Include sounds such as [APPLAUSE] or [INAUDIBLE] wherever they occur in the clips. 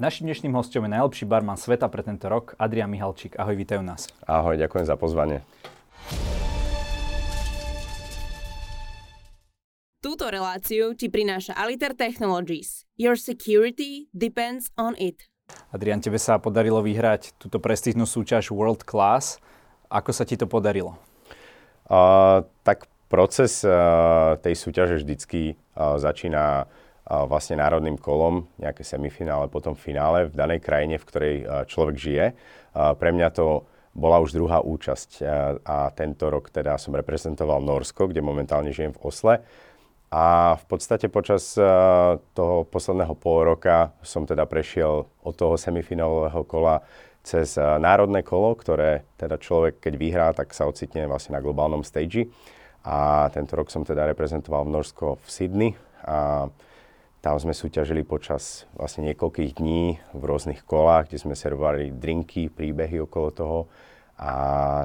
Našim dnešným hostom je najlepší barman sveta pre tento rok, Adrian Mihalčík. Ahoj, vítajú nás. Ahoj, ďakujem za pozvanie. Túto reláciu ti prináša Aliter Technologies. Your security depends on it. Adrian, tebe sa podarilo vyhrať túto prestížnú súťaž World Class. Ako sa ti to podarilo? Uh, tak proces uh, tej súťaže vždycky uh, začína vlastne národným kolom, nejaké semifinále, potom finále v danej krajine, v ktorej človek žije. Pre mňa to bola už druhá účasť a tento rok teda som reprezentoval Norsko, kde momentálne žijem v Osle. A v podstate počas toho posledného pol roka som teda prešiel od toho semifinálového kola cez národné kolo, ktoré teda človek, keď vyhrá, tak sa ocitne vlastne na globálnom stage. A tento rok som teda reprezentoval v Norsko v Sydney. A tam sme súťažili počas vlastne niekoľkých dní v rôznych kolách, kde sme servovali drinky, príbehy okolo toho a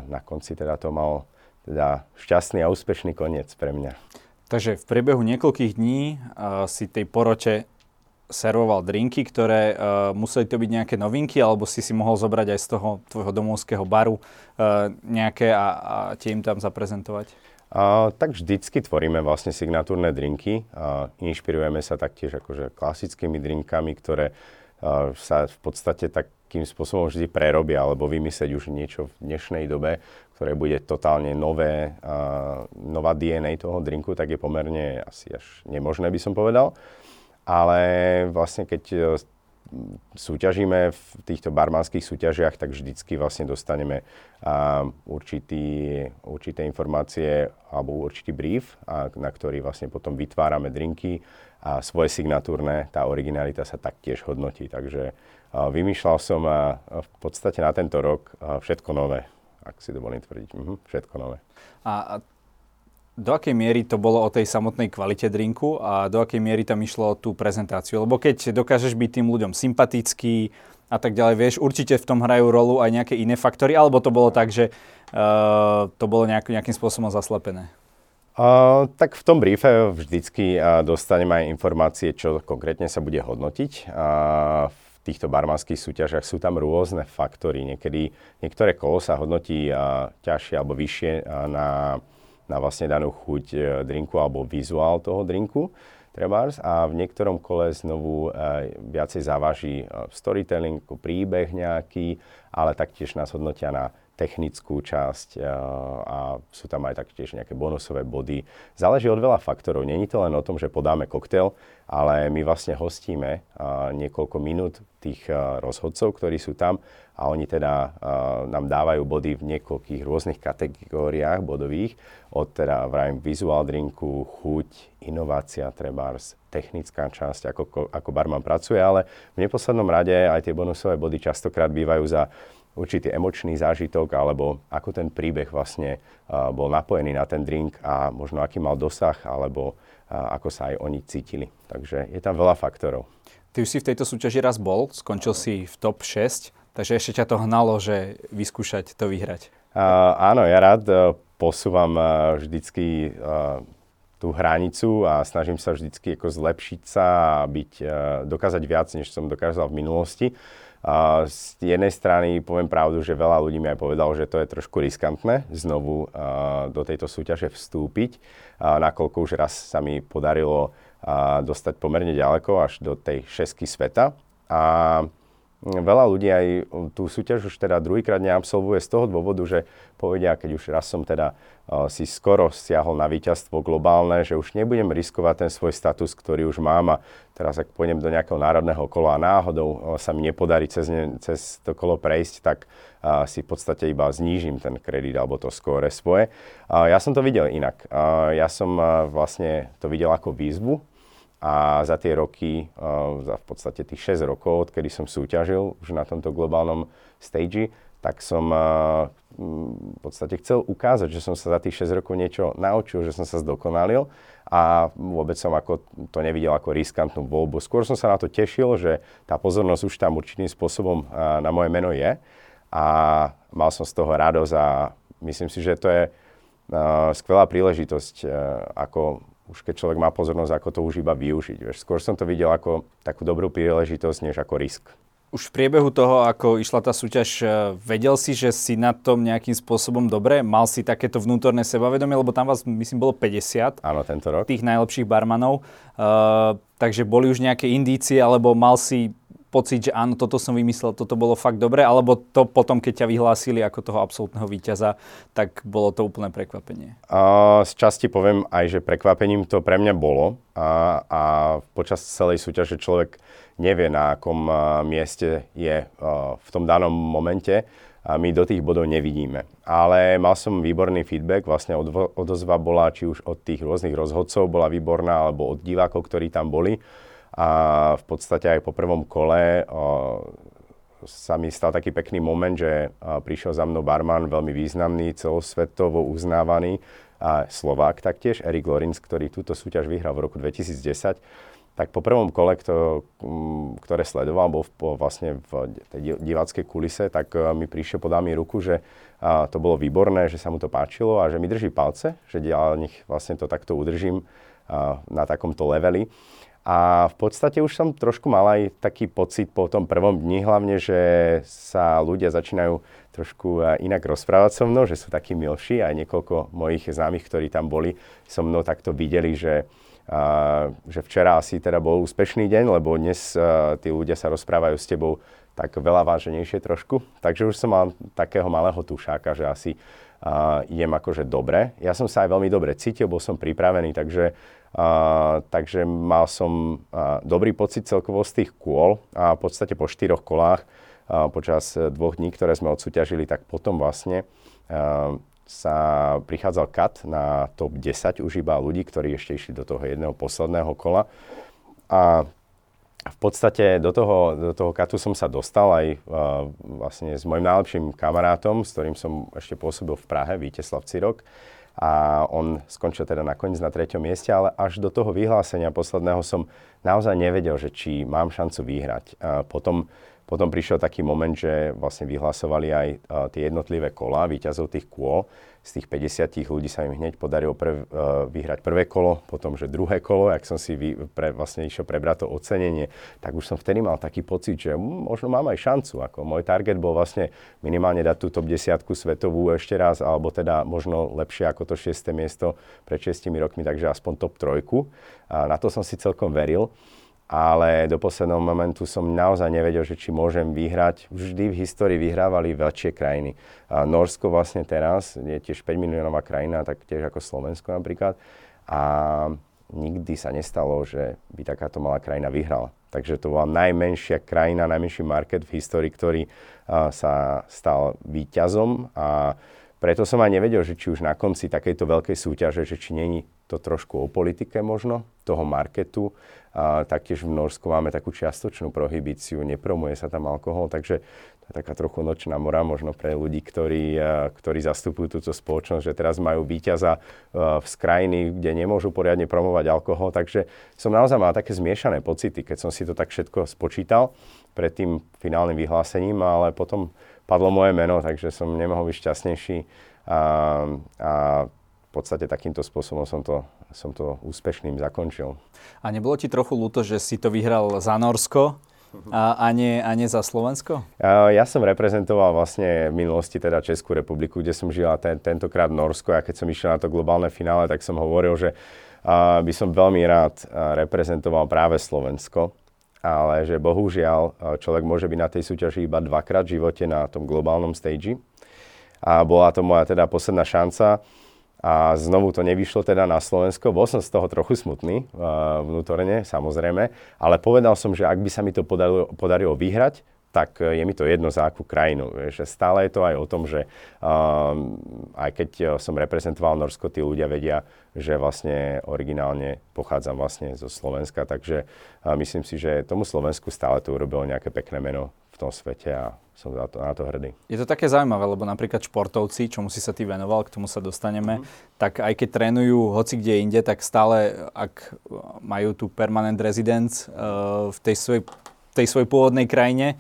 na konci teda to mal teda šťastný a úspešný koniec pre mňa. Takže v priebehu niekoľkých dní uh, si tej porote servoval drinky, ktoré uh, museli to byť nejaké novinky, alebo si si mohol zobrať aj z toho tvojho domovského baru uh, nejaké a, a tie im tam zaprezentovať? Tak vždycky tvoríme vlastne signatúrne drinky. A, inšpirujeme sa taktiež akože klasickými drinkami, ktoré sa v podstate takým spôsobom vždy prerobia alebo vymyslieť už niečo v dnešnej dobe, ktoré bude totálne nové, a, nová DNA toho drinku, tak je pomerne asi až nemožné, by som povedal. Ale vlastne keď súťažíme v týchto barmanských súťažiach, tak vždycky vlastne dostaneme uh, určitý, určité informácie alebo určitý brief, a, na ktorý vlastne potom vytvárame drinky a svoje signatúrne, tá originalita sa taktiež hodnotí. Takže uh, vymýšľal som uh, v podstate na tento rok uh, všetko nové, ak si dovolím tvrdiť. Mhm, všetko nové. A, a do akej miery to bolo o tej samotnej kvalite drinku a do akej miery tam išlo o tú prezentáciu? Lebo keď dokážeš byť tým ľuďom sympatický a tak ďalej, vieš, určite v tom hrajú rolu aj nejaké iné faktory, alebo to bolo tak, že uh, to bolo nejak, nejakým spôsobom zaslepené? Uh, tak v tom briefe vždycky uh, dostaneme aj informácie, čo konkrétne sa bude hodnotiť. Uh, v týchto barmanských súťažiach sú tam rôzne faktory. Niekedy niektoré kolo sa hodnotí uh, ťažšie alebo vyššie uh, na na vlastne danú chuť e, drinku alebo vizuál toho drinku trebárs a v niektorom kole znovu e, viacej závaží e, storytelling, príbeh nejaký, ale taktiež nás hodnotia na technickú časť a sú tam aj taktiež nejaké bonusové body. Záleží od veľa faktorov. Není to len o tom, že podáme koktail, ale my vlastne hostíme niekoľko minút tých rozhodcov, ktorí sú tam a oni teda nám dávajú body v niekoľkých rôznych kategóriách bodových, od teda vrajím visual drinku, chuť, inovácia, trebárs, technická časť, ako, ako barman pracuje, ale v neposlednom rade aj tie bonusové body častokrát bývajú za určitý emočný zážitok alebo ako ten príbeh vlastne bol napojený na ten drink a možno aký mal dosah alebo ako sa aj oni cítili. Takže je tam veľa faktorov. Ty už si v tejto súťaži raz bol, skončil si v top 6, takže ešte ťa to hnalo, že vyskúšať to vyhrať. Uh, áno, ja rád uh, posúvam uh, vždycky uh, tú hranicu a snažím sa vždycky ako zlepšiť sa a byť, uh, dokázať viac, než som dokázal v minulosti. Z jednej strany poviem pravdu, že veľa ľudí mi aj povedalo, že to je trošku riskantné znovu do tejto súťaže vstúpiť, nakoľko už raz sa mi podarilo dostať pomerne ďaleko až do tej šesky sveta. A veľa ľudí aj tú súťaž už teda druhýkrát neabsolvuje z toho dôvodu, že povedia, keď už raz som teda uh, si skoro stiahol na víťazstvo globálne, že už nebudem riskovať ten svoj status, ktorý už mám a teraz ak pôjdem do nejakého národného kola a náhodou uh, sa mi nepodarí cez, ne, cez to kolo prejsť, tak uh, si v podstate iba znížim ten kredit alebo to skóre svoje. Ja som to videl inak. Ja som vlastne to videl ako výzvu, a za tie roky, za v podstate tých 6 rokov, odkedy som súťažil už na tomto globálnom stage, tak som v podstate chcel ukázať, že som sa za tých 6 rokov niečo naučil, že som sa zdokonalil a vôbec som ako, to nevidel ako riskantnú voľbu. Skôr som sa na to tešil, že tá pozornosť už tam určitým spôsobom na moje meno je a mal som z toho radosť a myslím si, že to je skvelá príležitosť, ako už keď človek má pozornosť, ako to už iba využiť. Vieš. Skôr som to videl ako takú dobrú príležitosť, než ako risk. Už v priebehu toho, ako išla tá súťaž, e, vedel si, že si na tom nejakým spôsobom dobre? Mal si takéto vnútorné sebavedomie, lebo tam vás, myslím, bolo 50. Áno, tento rok. Tých najlepších barmanov. Uh, takže boli už nejaké indície, alebo mal si pocit, že áno, toto som vymyslel, toto bolo fakt dobre, alebo to potom, keď ťa vyhlásili ako toho absolútneho víťaza, tak bolo to úplné prekvapenie? Uh, z časti poviem aj, že prekvapením to pre mňa bolo a, a počas celej súťaže človek nevie, na akom mieste je v tom danom momente a my do tých bodov nevidíme. Ale mal som výborný feedback, vlastne odozva bola či už od tých rôznych rozhodcov bola výborná, alebo od divákov, ktorí tam boli a v podstate aj po prvom kole sa mi stal taký pekný moment, že prišiel za mnou barman, veľmi významný, celosvetovo uznávaný, a Slovák taktiež, Erik Lorenz, ktorý túto súťaž vyhral v roku 2010. Tak po prvom kole, kto, ktoré sledoval, bol v, vlastne v tej diváckej kulise, tak mi prišiel, podal mi ruku, že to bolo výborné, že sa mu to páčilo a že mi drží palce, že nech vlastne to takto udržím na takomto leveli. A v podstate už som trošku mal aj taký pocit po tom prvom dni, hlavne, že sa ľudia začínajú trošku e, inak rozprávať so mnou, že sú takí milší. Aj niekoľko mojich známych, ktorí tam boli, so mnou takto videli, že, a, že včera asi teda bol úspešný deň, lebo dnes a, e, tí ľudia sa rozprávajú s tebou tak veľa váženejšie trošku. Takže už som mal takého malého tušáka, že asi a, idem akože dobre. Ja som sa aj veľmi dobre cítil, bol som pripravený, takže Uh, takže mal som uh, dobrý pocit celkovo z tých kôl a v podstate po štyroch kolách uh, počas dvoch dní, ktoré sme odsúťažili, tak potom vlastne sa prichádzal kat na top 10 už iba ľudí, ktorí ešte išli do toho jedného posledného kola. A v podstate do toho, do toho katu som sa dostal aj uh, vlastne s mojim najlepším kamarátom, s ktorým som ešte pôsobil v Prahe, Víteslav Cirok a on skončil teda nakoniec na treťom mieste, ale až do toho vyhlásenia posledného som naozaj nevedel, že či mám šancu vyhrať. A potom potom prišiel taký moment, že vlastne vyhlasovali aj uh, tie jednotlivé kola, výťazov tých kôl. Z tých 50 ľudí sa im hneď podarilo prv, uh, vyhrať prvé kolo, potom že druhé kolo, ak som si vy, pre, vlastne išiel prebrať to ocenenie, tak už som vtedy mal taký pocit, že hm, možno mám aj šancu. Ako môj target bol vlastne minimálne dať tú top 10 svetovú ešte raz, alebo teda možno lepšie ako to 6. miesto pred 6 rokmi, takže aspoň top 3. A na to som si celkom veril ale do posledného momentu som naozaj nevedel, že či môžem vyhrať. Vždy v histórii vyhrávali väčšie krajiny. A Norsko vlastne teraz je tiež 5 miliónová krajina, tak tiež ako Slovensko napríklad. A nikdy sa nestalo, že by takáto malá krajina vyhrala. Takže to bola najmenšia krajina, najmenší market v histórii, ktorý sa stal výťazom a preto som aj nevedel, že či už na konci takejto veľkej súťaže, že či není to trošku o politike možno, toho marketu. A taktiež v Norsku máme takú čiastočnú prohibíciu, nepromuje sa tam alkohol, takže to je taká trochu nočná mora možno pre ľudí, ktorí, ktorí zastupujú túto spoločnosť, že teraz majú víťaza z krajiny, kde nemôžu poriadne promovať alkohol. Takže som naozaj mal také zmiešané pocity, keď som si to tak všetko spočítal pred tým finálnym vyhlásením, ale potom padlo moje meno, takže som nemohol byť šťastnejší. A, a v podstate takýmto spôsobom som to, som to úspešným zakončil. A nebolo ti trochu ľúto, že si to vyhral za Norsko a, a, nie, a nie za Slovensko? Ja som reprezentoval vlastne v minulosti teda Českú republiku, kde som žil a ten, tentokrát Norsko a keď som išiel na to globálne finále, tak som hovoril, že by som veľmi rád reprezentoval práve Slovensko ale že bohužiaľ človek môže byť na tej súťaži iba dvakrát v živote na tom globálnom stage. A bola to moja teda posledná šanca a znovu to nevyšlo teda na Slovensko. Bol som z toho trochu smutný vnútorne, samozrejme, ale povedal som, že ak by sa mi to podarilo, podarilo vyhrať, tak je mi to jedno za akú krajinu. Že stále je to aj o tom, že um, aj keď som reprezentoval Norsko, tí ľudia vedia, že vlastne originálne pochádzam vlastne zo Slovenska, takže uh, myslím si, že tomu Slovensku stále to urobilo nejaké pekné meno v tom svete a som na to, na to hrdý. Je to také zaujímavé, lebo napríklad športovci, čomu si sa ty venoval, k tomu sa dostaneme, mm. tak aj keď trénujú hoci kde inde, tak stále, ak majú tu permanent residence uh, v tej svojej tej svojej pôvodnej krajine,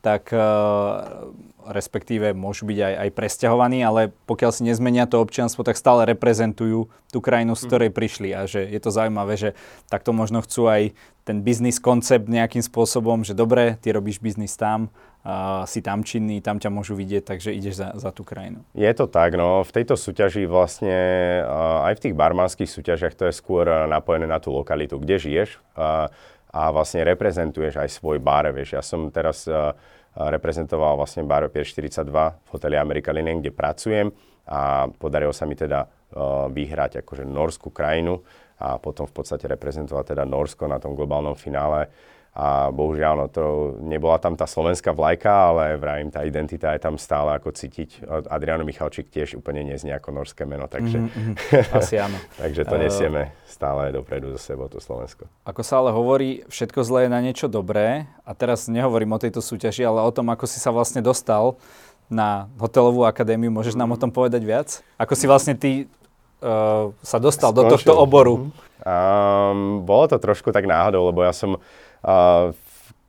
tak uh, respektíve môžu byť aj, aj presťahovaní, ale pokiaľ si nezmenia to občianstvo, tak stále reprezentujú tú krajinu, z mhm. ktorej prišli a že je to zaujímavé, že takto možno chcú aj ten biznis koncept nejakým spôsobom, že dobre, ty robíš biznis tam, uh, si tam činný, tam ťa môžu vidieť, takže ideš za, za tú krajinu. Je to tak, no v tejto súťaži vlastne, aj v tých barmanských súťažiach to je skôr napojené na tú lokalitu, kde žiješ uh, a vlastne reprezentuješ aj svoj bar, vieš. Ja som teraz reprezentoval vlastne bar Pier 42 v hoteli America kde pracujem a podarilo sa mi teda uh, vyhrať akože norskú krajinu a potom v podstate reprezentovať teda Norsko na tom globálnom finále. A bohužiaľ, no to nebola tam tá slovenská vlajka, ale vravím, tá identita je tam stále ako cítiť. Adriano Michalčík tiež úplne neznie ako norské meno, takže, mm-hmm, [LAUGHS] asi áno. takže to nesieme stále dopredu zo sebou, to Slovensko. Ako sa ale hovorí, všetko zlé je na niečo dobré. A teraz nehovorím o tejto súťaži, ale o tom, ako si sa vlastne dostal na hotelovú akadémiu. Môžeš nám o tom povedať viac? Ako si vlastne ty uh, sa dostal Skončil. do tohto oboru? Um, bolo to trošku tak náhodou, lebo ja som uh,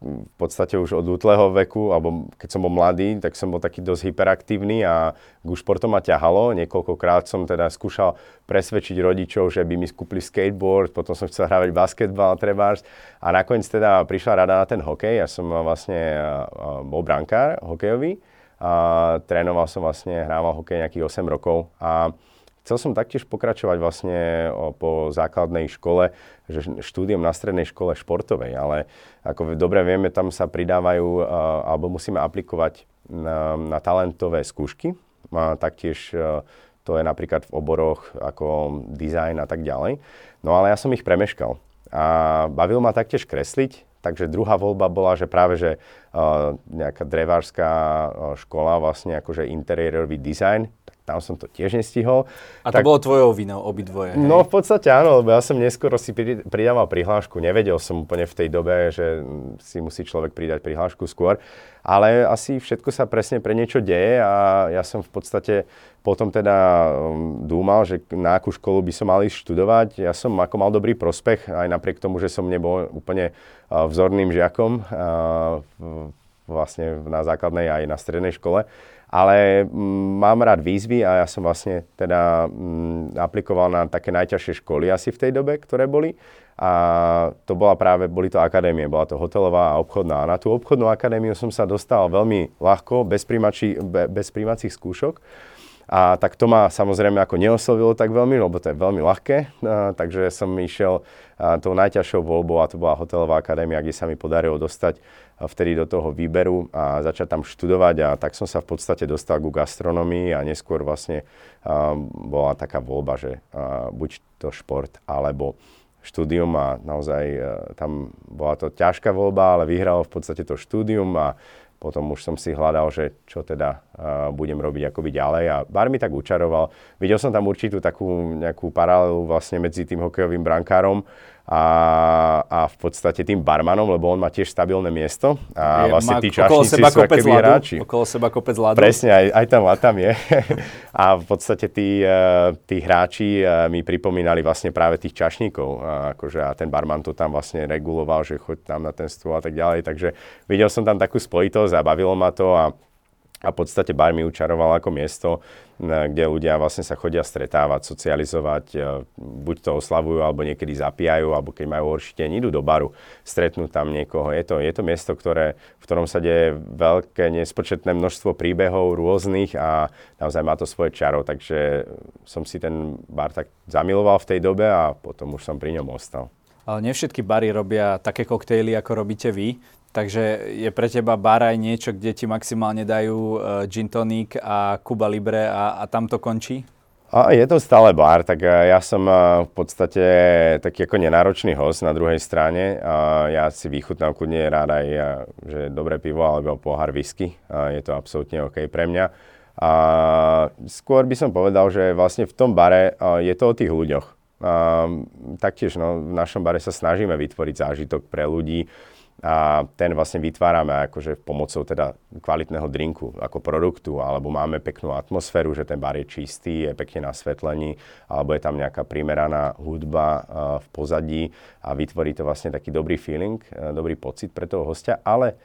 v podstate už od útleho veku, alebo keď som bol mladý, tak som bol taký dosť hyperaktívny a k športom ma ťahalo. Niekoľkokrát som teda skúšal presvedčiť rodičov, že by mi skúpili skateboard, potom som chcel hrávať basketbal, trebárs. A nakoniec teda prišla rada na ten hokej. Ja som vlastne bol brankár hokejový. A trénoval som vlastne, hrával hokej nejakých 8 rokov. A Chcel som taktiež pokračovať vlastne po základnej škole, že štúdium na strednej škole športovej, ale ako dobre vieme, tam sa pridávajú alebo musíme aplikovať na, na talentové skúšky. A taktiež to je napríklad v oboroch ako dizajn a tak ďalej. No ale ja som ich premeškal. A bavil ma taktiež kresliť, takže druhá voľba bola, že práve že uh, nejaká drevárska škola, vlastne akože interiérový dizajn, tam som to tiež nestihol. A to tak, bolo tvojou vinou, obidvoje? No v podstate áno, lebo ja som neskoro si pridával prihlášku, nevedel som úplne v tej dobe, že si musí človek pridať prihlášku skôr, ale asi všetko sa presne pre niečo deje a ja som v podstate potom teda um, dúmal, že na akú školu by som mal ísť študovať. Ja som ako mal dobrý prospech, aj napriek tomu, že som nebol úplne uh, vzorným žiakom uh, vlastne na základnej aj na strednej škole ale mm, mám rád výzvy a ja som vlastne teda mm, aplikoval na také najťažšie školy asi v tej dobe, ktoré boli. A to bola práve, boli to akadémie, bola to hotelová a obchodná. A na tú obchodnú akadémiu som sa dostal veľmi ľahko, bez, príjmači, bez príjmacích skúšok. A tak to ma samozrejme ako neoslovilo tak veľmi, lebo to je veľmi ľahké. A, takže som išiel a, tou najťažšou voľbou a to bola hotelová akadémia, kde sa mi podarilo dostať vtedy do toho výberu a začať tam študovať. A tak som sa v podstate dostal ku gastronomii a neskôr vlastne bola taká voľba, že buď to šport alebo štúdium. A naozaj a, tam bola to ťažká voľba, ale vyhralo v podstate to štúdium a potom už som si hľadal, že čo teda uh, budem robiť akoby ďalej. A bar mi tak učaroval. Videl som tam určitú takú nejakú paralelu vlastne medzi tým hokejovým brankárom a, a v podstate tým barmanom, lebo on má tiež stabilné miesto a je, vlastne tí čašníci sú akoby hráči. Okolo seba kopec ľadu. Presne, aj, aj tam tam je. [LAUGHS] a v podstate tí, e, tí hráči e, mi pripomínali vlastne práve tých čašníkov. A, akože, a ten barman to tam vlastne reguloval, že choď tam na ten stôl a tak ďalej. Takže videl som tam takú spojitosť a bavilo ma to a a v podstate bar mi učaroval ako miesto, kde ľudia vlastne sa chodia stretávať, socializovať, e, buď to oslavujú, alebo niekedy zapíjajú, alebo keď majú horší deň, idú do baru, stretnú tam niekoho. Je to, je to miesto, ktoré, v ktorom sa deje veľké, nespočetné množstvo príbehov rôznych a naozaj má to svoje čaro, takže som si ten bar tak zamiloval v tej dobe a potom už som pri ňom ostal. Ale nie všetky bary robia také koktejly, ako robíte vy. Takže je pre teba bar aj niečo, kde ti maximálne dajú uh, gin tonic a Cuba Libre a, a tam to končí? A je to stále bar, tak ja som v podstate taký ako nenáročný host na druhej strane. A ja si vychutnám kľudne rád aj, že dobré pivo alebo pohár whisky. A je to absolútne OK pre mňa. A skôr by som povedal, že vlastne v tom bare je to o tých ľuďoch. A taktiež no, v našom bare sa snažíme vytvoriť zážitok pre ľudí a ten vlastne vytvárame akože pomocou teda kvalitného drinku ako produktu, alebo máme peknú atmosféru, že ten bar je čistý, je pekne nasvetlení, alebo je tam nejaká primeraná hudba v pozadí a vytvorí to vlastne taký dobrý feeling, dobrý pocit pre toho hostia, ale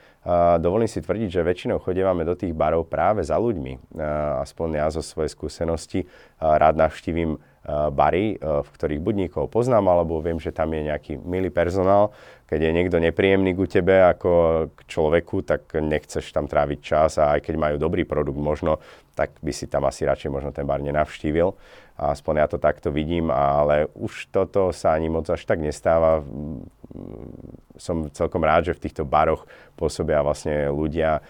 dovolím si tvrdiť, že väčšinou chodívame do tých barov práve za ľuďmi. Aspoň ja zo svojej skúsenosti rád navštívim bary, v ktorých buď nikoho poznám, alebo viem, že tam je nejaký milý personál, keď je niekto nepríjemný ku tebe ako k človeku, tak nechceš tam tráviť čas a aj keď majú dobrý produkt možno, tak by si tam asi radšej možno ten bar nenavštívil. Aspoň ja to takto vidím, ale už toto sa ani moc až tak nestáva. Som celkom rád, že v týchto baroch pôsobia vlastne ľudia,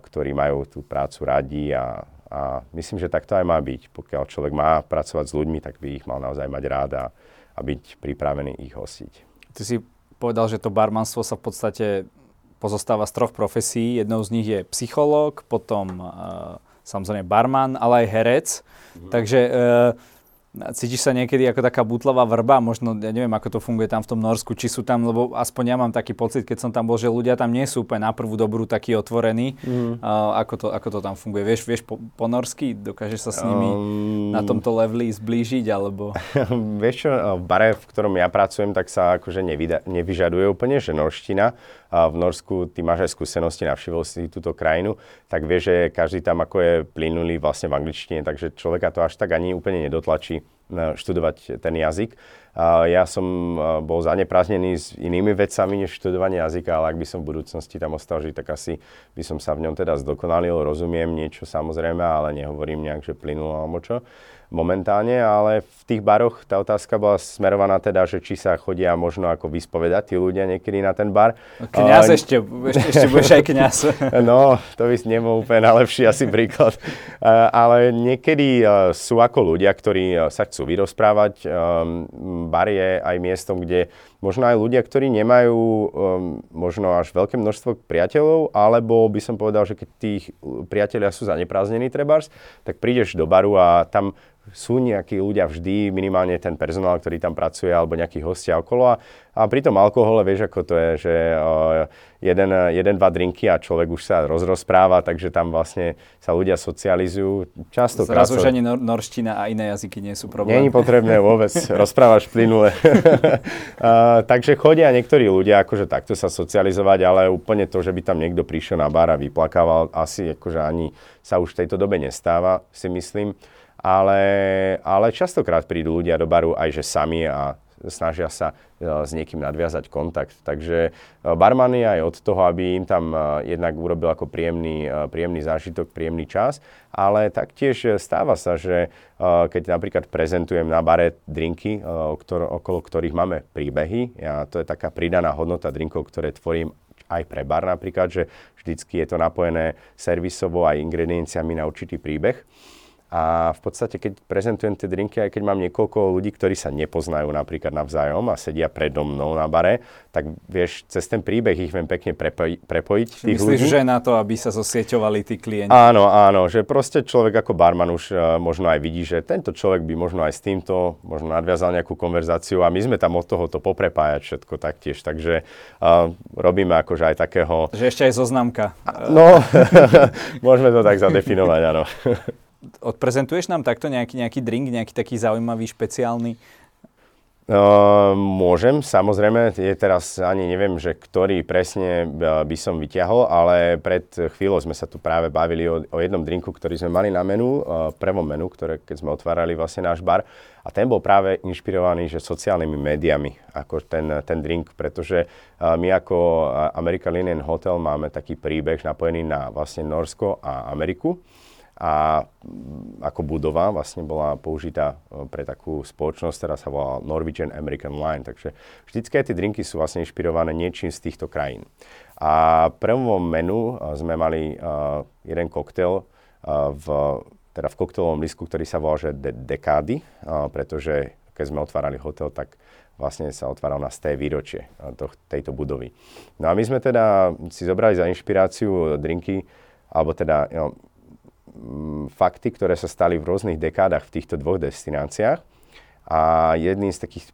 ktorí majú tú prácu radi a, a myslím, že tak to aj má byť. Pokiaľ človek má pracovať s ľuďmi, tak by ich mal naozaj mať rád a, a byť pripravený ich hostiť. Ty si povedal, že to barmanstvo sa v podstate pozostáva z troch profesí. Jednou z nich je psychológ, potom uh, samozrejme barman, ale aj herec. Mm-hmm. Takže uh, Cítiš sa niekedy ako taká butlová vrba, možno, ja neviem, ako to funguje tam v tom Norsku, či sú tam, lebo aspoň ja mám taký pocit, keď som tam bol, že ľudia tam nie sú úplne na prvú dobrú takí otvorení. Mm. Uh, ako, to, ako to tam funguje? Vieš, vieš po, po norsky? Dokážeš sa s nimi um, na tomto leveli zblížiť, alebo... [LAUGHS] vieš čo, v bare, v ktorom ja pracujem, tak sa akože nevyda, nevyžaduje úplne, že norština v Norsku, ty máš aj skúsenosti, navštívil si túto krajinu, tak vieš, že každý tam ako je plynulý vlastne v angličtine, takže človeka to až tak ani úplne nedotlačí e, študovať ten jazyk. Ja som e, bol zaneprázdnený s inými vecami než študovanie jazyka, ale ak by som v budúcnosti tam ostal žiť, tak asi by som sa v ňom teda zdokonalil, rozumiem niečo samozrejme, ale nehovorím nejak, že plynulo alebo čo momentálne, ale v tých baroch tá otázka bola smerovaná teda, že či sa chodia možno ako vyspovedať tí ľudia niekedy na ten bar. Kňaz uh, ešte, ešte, ešte budeš aj kňaz. [LAUGHS] no, to by nebol úplne najlepší asi príklad. Uh, ale niekedy uh, sú ako ľudia, ktorí uh, sa chcú vyrozprávať. Um, bar je aj miestom, kde možno aj ľudia, ktorí nemajú um, možno až veľké množstvo priateľov, alebo by som povedal, že keď tých priatelia sú zaneprázdnení trebárs, tak prídeš do baru a tam sú nejakí ľudia vždy, minimálne ten personál, ktorý tam pracuje, alebo nejakí hostia okolo. A, a pri tom alkohole vieš, ako to je, že jeden, jeden, dva drinky a človek už sa rozrozpráva, takže tam vlastne sa ľudia socializujú. Často Zrazu už ani nor- norština a iné jazyky nie sú problém. Není potrebné vôbec, [LAUGHS] rozprávaš plynule. [LAUGHS] uh, takže chodia niektorí ľudia akože takto sa socializovať, ale úplne to, že by tam niekto prišiel na bar a vyplakával, asi akože ani sa už v tejto dobe nestáva, si myslím ale, ale častokrát prídu ľudia do baru aj že sami a snažia sa e, s niekým nadviazať kontakt. Takže e, barman je aj od toho, aby im tam e, jednak urobil ako príjemný, príjemný zážitok, príjemný čas, ale taktiež stáva sa, že keď napríklad prezentujem na bare drinky, okolo ktorých máme príbehy, a to je taká pridaná hodnota drinkov, ktoré tvorím aj pre bar napríklad, že vždycky je to napojené servisovo aj ingredienciami na určitý príbeh a v podstate, keď prezentujem tie drinky, aj keď mám niekoľko ľudí, ktorí sa nepoznajú napríklad navzájom a sedia predo mnou na bare, tak vieš, cez ten príbeh ich viem pekne prepoji, prepojiť. Tých Myslíš, ľudí. že na to, aby sa zosieťovali tí klienti? Áno, áno, že proste človek ako barman už uh, možno aj vidí, že tento človek by možno aj s týmto možno nadviazal nejakú konverzáciu a my sme tam od toho to poprepájať všetko taktiež. Takže uh, robíme akože aj takého... Že ešte aj zoznamka. No, [LAUGHS] môžeme to tak zadefinovať, áno. [LAUGHS] Odprezentuješ nám takto nejaký, nejaký drink, nejaký taký zaujímavý, špeciálny? Uh, môžem, samozrejme, je teraz ani neviem, že ktorý presne by som vyťahol, ale pred chvíľou sme sa tu práve bavili o, o jednom drinku, ktorý sme mali na menu, uh, prvom menu, ktoré keď sme otvárali vlastne náš bar. A ten bol práve inšpirovaný že sociálnymi médiami, ako ten, ten drink, pretože uh, my ako American Linen Hotel máme taký príbeh napojený na vlastne Norsko a Ameriku a mm, ako budova vlastne bola použitá e, pre takú spoločnosť, ktorá sa volá Norwegian American Line. Takže vždycky aj tie drinky sú vlastne inšpirované niečím z týchto krajín. A prvom menu e, sme mali uh, jeden koktel v, teda v koktelovom lisku, ktorý sa volal že de- Dekády, pretože keď sme otvárali hotel, tak vlastne sa otváral na sté výročie to, tejto budovy. No a my sme teda si zobrali za inšpiráciu drinky, alebo teda you know, fakty, ktoré sa stali v rôznych dekádach v týchto dvoch destináciách. A jedným z takých,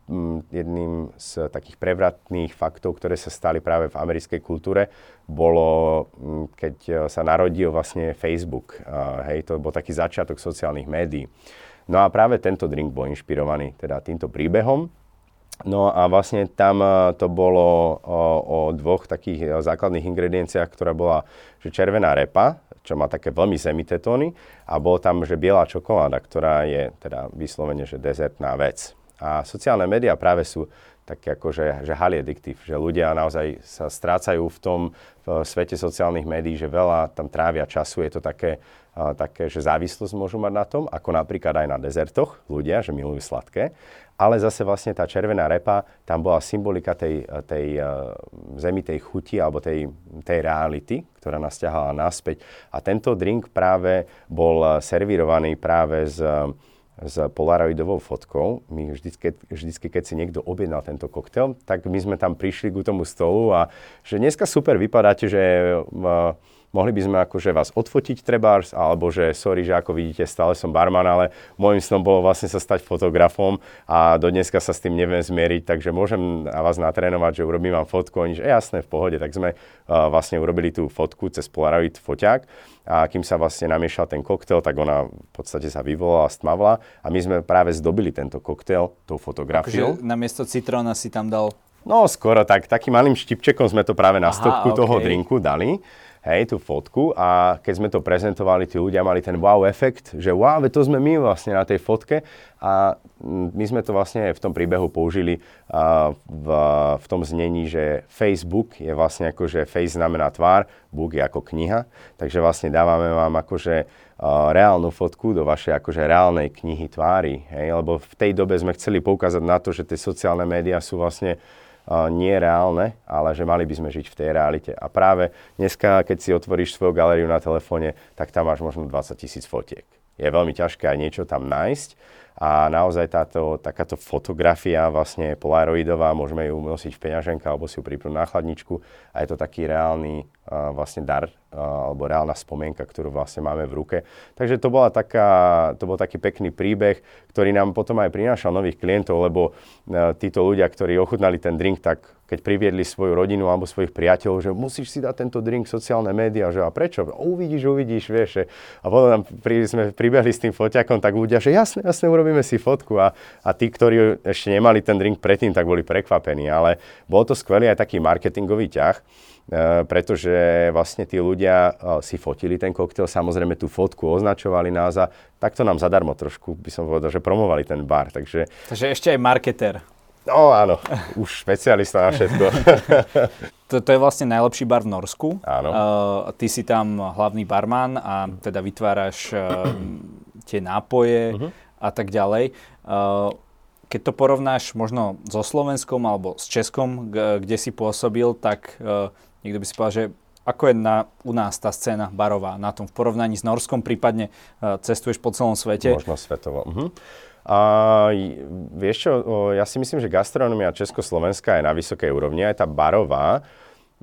jedným z takých prevratných faktov, ktoré sa stali práve v americkej kultúre, bolo, keď sa narodil vlastne Facebook. Hej, to bol taký začiatok sociálnych médií. No a práve tento drink bol inšpirovaný teda týmto príbehom. No a vlastne tam to bolo o, o dvoch takých základných ingredienciách, ktorá bola že červená repa, čo má také veľmi zemité tóny a bolo tam, že biela čokoláda, ktorá je teda vyslovene, že dezertná vec. A sociálne médiá práve sú také ako, že, že addiktív, že ľudia naozaj sa strácajú v tom v svete sociálnych médií, že veľa tam trávia času, je to také, uh, také, že závislosť môžu mať na tom, ako napríklad aj na dezertoch ľudia, že milujú sladké ale zase vlastne tá červená repa, tam bola symbolika tej, tej uh, zemitej chuti alebo tej, tej reality, ktorá nás ťahala naspäť. A tento drink práve bol servírovaný práve s, s polaroidovou fotkou. My vždycky, vždycky, keď si niekto objednal tento koktail, tak my sme tam prišli k tomu stolu a že dneska super vypadáte, že uh, mohli by sme akože vás odfotiť trebárs, alebo že sorry, že ako vidíte, stále som barman, ale môjim snom bolo vlastne sa stať fotografom a do dneska sa s tým neviem zmieriť, takže môžem vás natrénovať, že urobím vám fotku, oni, že jasné, v pohode, tak sme uh, vlastne urobili tú fotku cez Polaroid foťák a kým sa vlastne namiešal ten koktail, tak ona v podstate sa vyvolala, stmavla a my sme práve zdobili tento koktail tou fotografiou. Takže namiesto citróna si tam dal No skoro tak, takým malým štipčekom sme to práve na Aha, stopku okay. toho drinku dali hej, tú fotku a keď sme to prezentovali, tí ľudia mali ten wow efekt, že wow, to sme my vlastne na tej fotke a my sme to vlastne v tom príbehu použili uh, v, v tom znení, že Facebook je vlastne ako, že face znamená tvár, book je ako kniha, takže vlastne dávame vám akože reálnu fotku do vašej akože reálnej knihy tvári, hej, lebo v tej dobe sme chceli poukázať na to, že tie sociálne médiá sú vlastne nie reálne, ale že mali by sme žiť v tej realite. A práve dneska, keď si otvoríš svoju galériu na telefóne, tak tam máš možno 20 tisíc fotiek. Je veľmi ťažké aj niečo tam nájsť a naozaj táto, takáto fotografia vlastne polaroidová, môžeme ju nosiť v peňaženke alebo si ju pripnúť na chladničku a je to taký reálny uh, vlastne dar uh, alebo reálna spomienka, ktorú vlastne máme v ruke. Takže to, bola taká, to bol taký pekný príbeh, ktorý nám potom aj prinášal nových klientov, lebo uh, títo ľudia, ktorí ochutnali ten drink, tak keď priviedli svoju rodinu alebo svojich priateľov, že musíš si dať tento drink sociálne médiá, že a prečo? Uvidíš, uvidíš, vieš. Že... A potom nám pri, sme pribehli s tým foťakom, tak ľudia, že jasne, jasne, urobíme si fotku. A, a tí, ktorí ešte nemali ten drink predtým, tak boli prekvapení. Ale bol to skvelý aj taký marketingový ťah, e, pretože vlastne tí ľudia e, si fotili ten koktail, samozrejme tú fotku označovali nás a takto nám zadarmo trošku, by som povedal, že promovali ten bar. Takže, Takže ešte aj marketer. No áno, už špecialista na všetko. [LAUGHS] to, to je vlastne najlepší bar v Norsku. Áno. Uh, ty si tam hlavný barman a teda vytváraš uh, tie nápoje uh-huh. a tak ďalej. Uh, keď to porovnáš možno so Slovenskom alebo s Českom, kde si pôsobil, tak uh, niekto by si povedal, že ako je na, u nás tá scéna barová na tom v porovnaní s Norskom, prípadne uh, cestuješ po celom svete? Možno svetovo. Uh-huh. A vieš čo, ja si myslím, že gastronomia Československa je na vysokej úrovni, aj tá barová,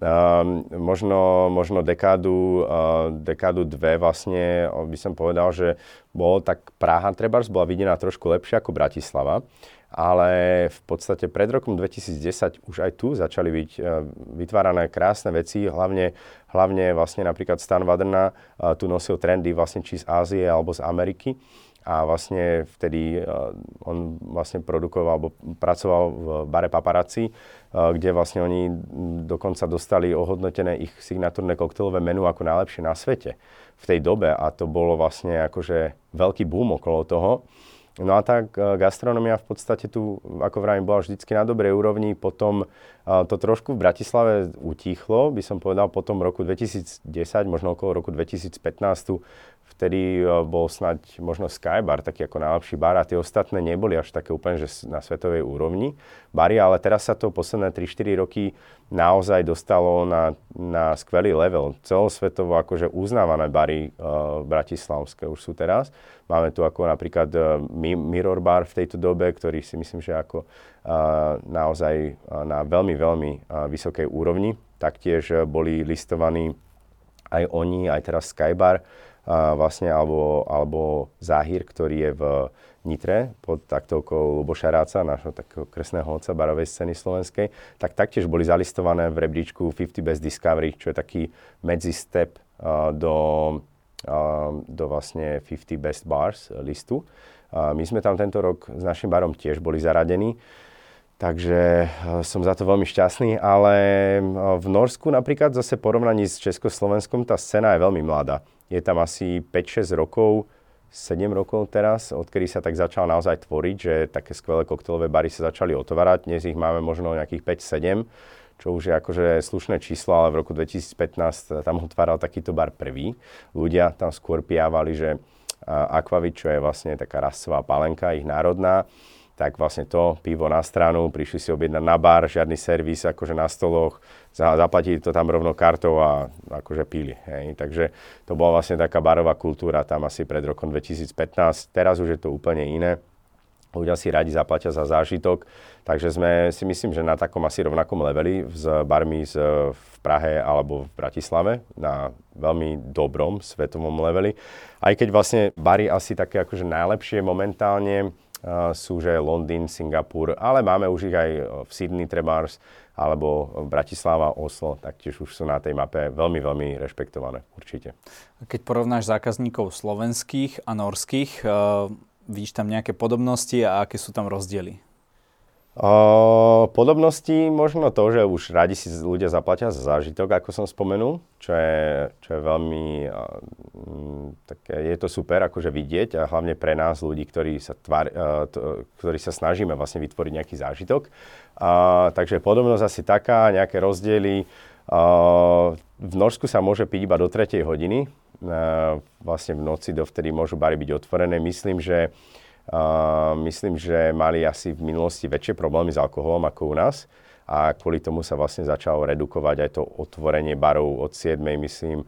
Uh, možno, možno dekádu, uh, dekádu dve vlastne by som povedal, že bol tak Praha trebárs bola videná trošku lepšie ako Bratislava, ale v podstate pred rokom 2010 už aj tu začali byť uh, vytvárané krásne veci, hlavne, hlavne vlastne napríklad Stan Wadrna uh, tu nosil trendy vlastne či z Ázie alebo z Ameriky a vlastne vtedy uh, on vlastne produkoval alebo pracoval v bare Paparazzi, uh, kde vlastne oni dokonca dostali ohodnotené ich signatúrne koktejlové menu ako najlepšie na svete v tej dobe a to bolo vlastne akože veľký boom okolo toho. No a tak uh, gastronomia v podstate tu, ako vravím, bola vždycky na dobrej úrovni. Potom to trošku v Bratislave utíchlo, by som povedal, potom roku 2010, možno okolo roku 2015 vtedy e, bol snať možno Skybar, taký ako najlepší bar a tie ostatné neboli až také úplne, že na svetovej úrovni bary, ale teraz sa to posledné 3-4 roky naozaj dostalo na, na skvelý level. Celosvetovo akože uznávané bary uh, bratislavské už sú teraz. Máme tu ako napríklad uh, Mirror Bar v tejto dobe, ktorý si myslím, že ako uh, naozaj uh, na veľmi, veľmi uh, vysokej úrovni. Taktiež uh, boli listovaní aj oni, aj teraz Skybar vlastne, alebo, alebo Zahir, ktorý je v Nitre pod taktovkou Luboša Ráca, nášho takého kresného otca barovej scény slovenskej, tak taktiež boli zalistované v rebríčku 50 Best Discovery, čo je taký medzistep do, do vlastne 50 Best Bars listu. Uh, my sme tam tento rok s našim barom tiež boli zaradení. Takže som za to veľmi šťastný, ale v Norsku napríklad zase porovnaní s Československom tá scéna je veľmi mladá. Je tam asi 5-6 rokov 7 rokov teraz, odkedy sa tak začal naozaj tvoriť, že také skvelé koktelové bary sa začali otvárať. Dnes ich máme možno nejakých 5-7, čo už je akože slušné číslo, ale v roku 2015 tam otváral takýto bar prvý. Ľudia tam skôr pijávali, že Aquavit, čo je vlastne taká rasová palenka, ich národná, tak vlastne to pivo na stranu, prišli si objednať na bar, žiadny servis akože na stoloch, zaplatili to tam rovno kartou a akože pili. Hej. Takže to bola vlastne taká barová kultúra tam asi pred rokom 2015. Teraz už je to úplne iné. Ľudia si radi zaplatia za zážitok, takže sme si myslím, že na takom asi rovnakom leveli s barmi z, v Prahe alebo v Bratislave, na veľmi dobrom svetovom leveli. Aj keď vlastne bary asi také akože najlepšie momentálne sú, že Londýn, Singapur, ale máme už ich aj v Sydney Trebars, alebo Bratislava, Oslo, taktiež už sú na tej mape veľmi, veľmi rešpektované, určite. Keď porovnáš zákazníkov slovenských a norských, uh, vidíš tam nejaké podobnosti a aké sú tam rozdiely? Podobnosti možno to, že už radi si ľudia zaplatia za zážitok, ako som spomenul, čo je, čo je veľmi, uh, také, je to super akože vidieť a hlavne pre nás ľudí, ktorí sa, tvár, to, ktorí sa snažíme vlastne vytvoriť nejaký zážitok. Uh, takže podobnosť asi taká, nejaké rozdiely. Uh, v Norsku sa môže piť iba do 3. hodiny, uh, vlastne v noci dovtedy môžu bary byť otvorené. Myslím, že myslím, že mali asi v minulosti väčšie problémy s alkoholom ako u nás a kvôli tomu sa vlastne začalo redukovať aj to otvorenie barov od 7. myslím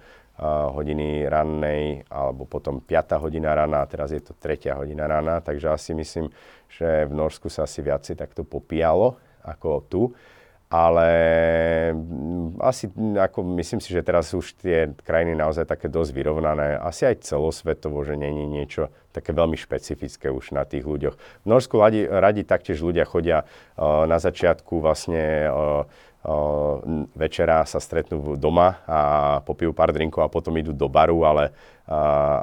hodiny rannej alebo potom 5. hodina rána a teraz je to 3. hodina rána, takže asi myslím, že v Norsku sa asi viacej takto popíjalo ako tu ale mm, asi ako myslím si, že teraz už tie krajiny naozaj také dosť vyrovnané. Asi aj celosvetovo, že není niečo také veľmi špecifické už na tých ľuďoch. V Norsku radi, radi taktiež ľudia chodia uh, na začiatku vlastne uh, večera sa stretnú doma a popijú pár drinkov a potom idú do baru, ale,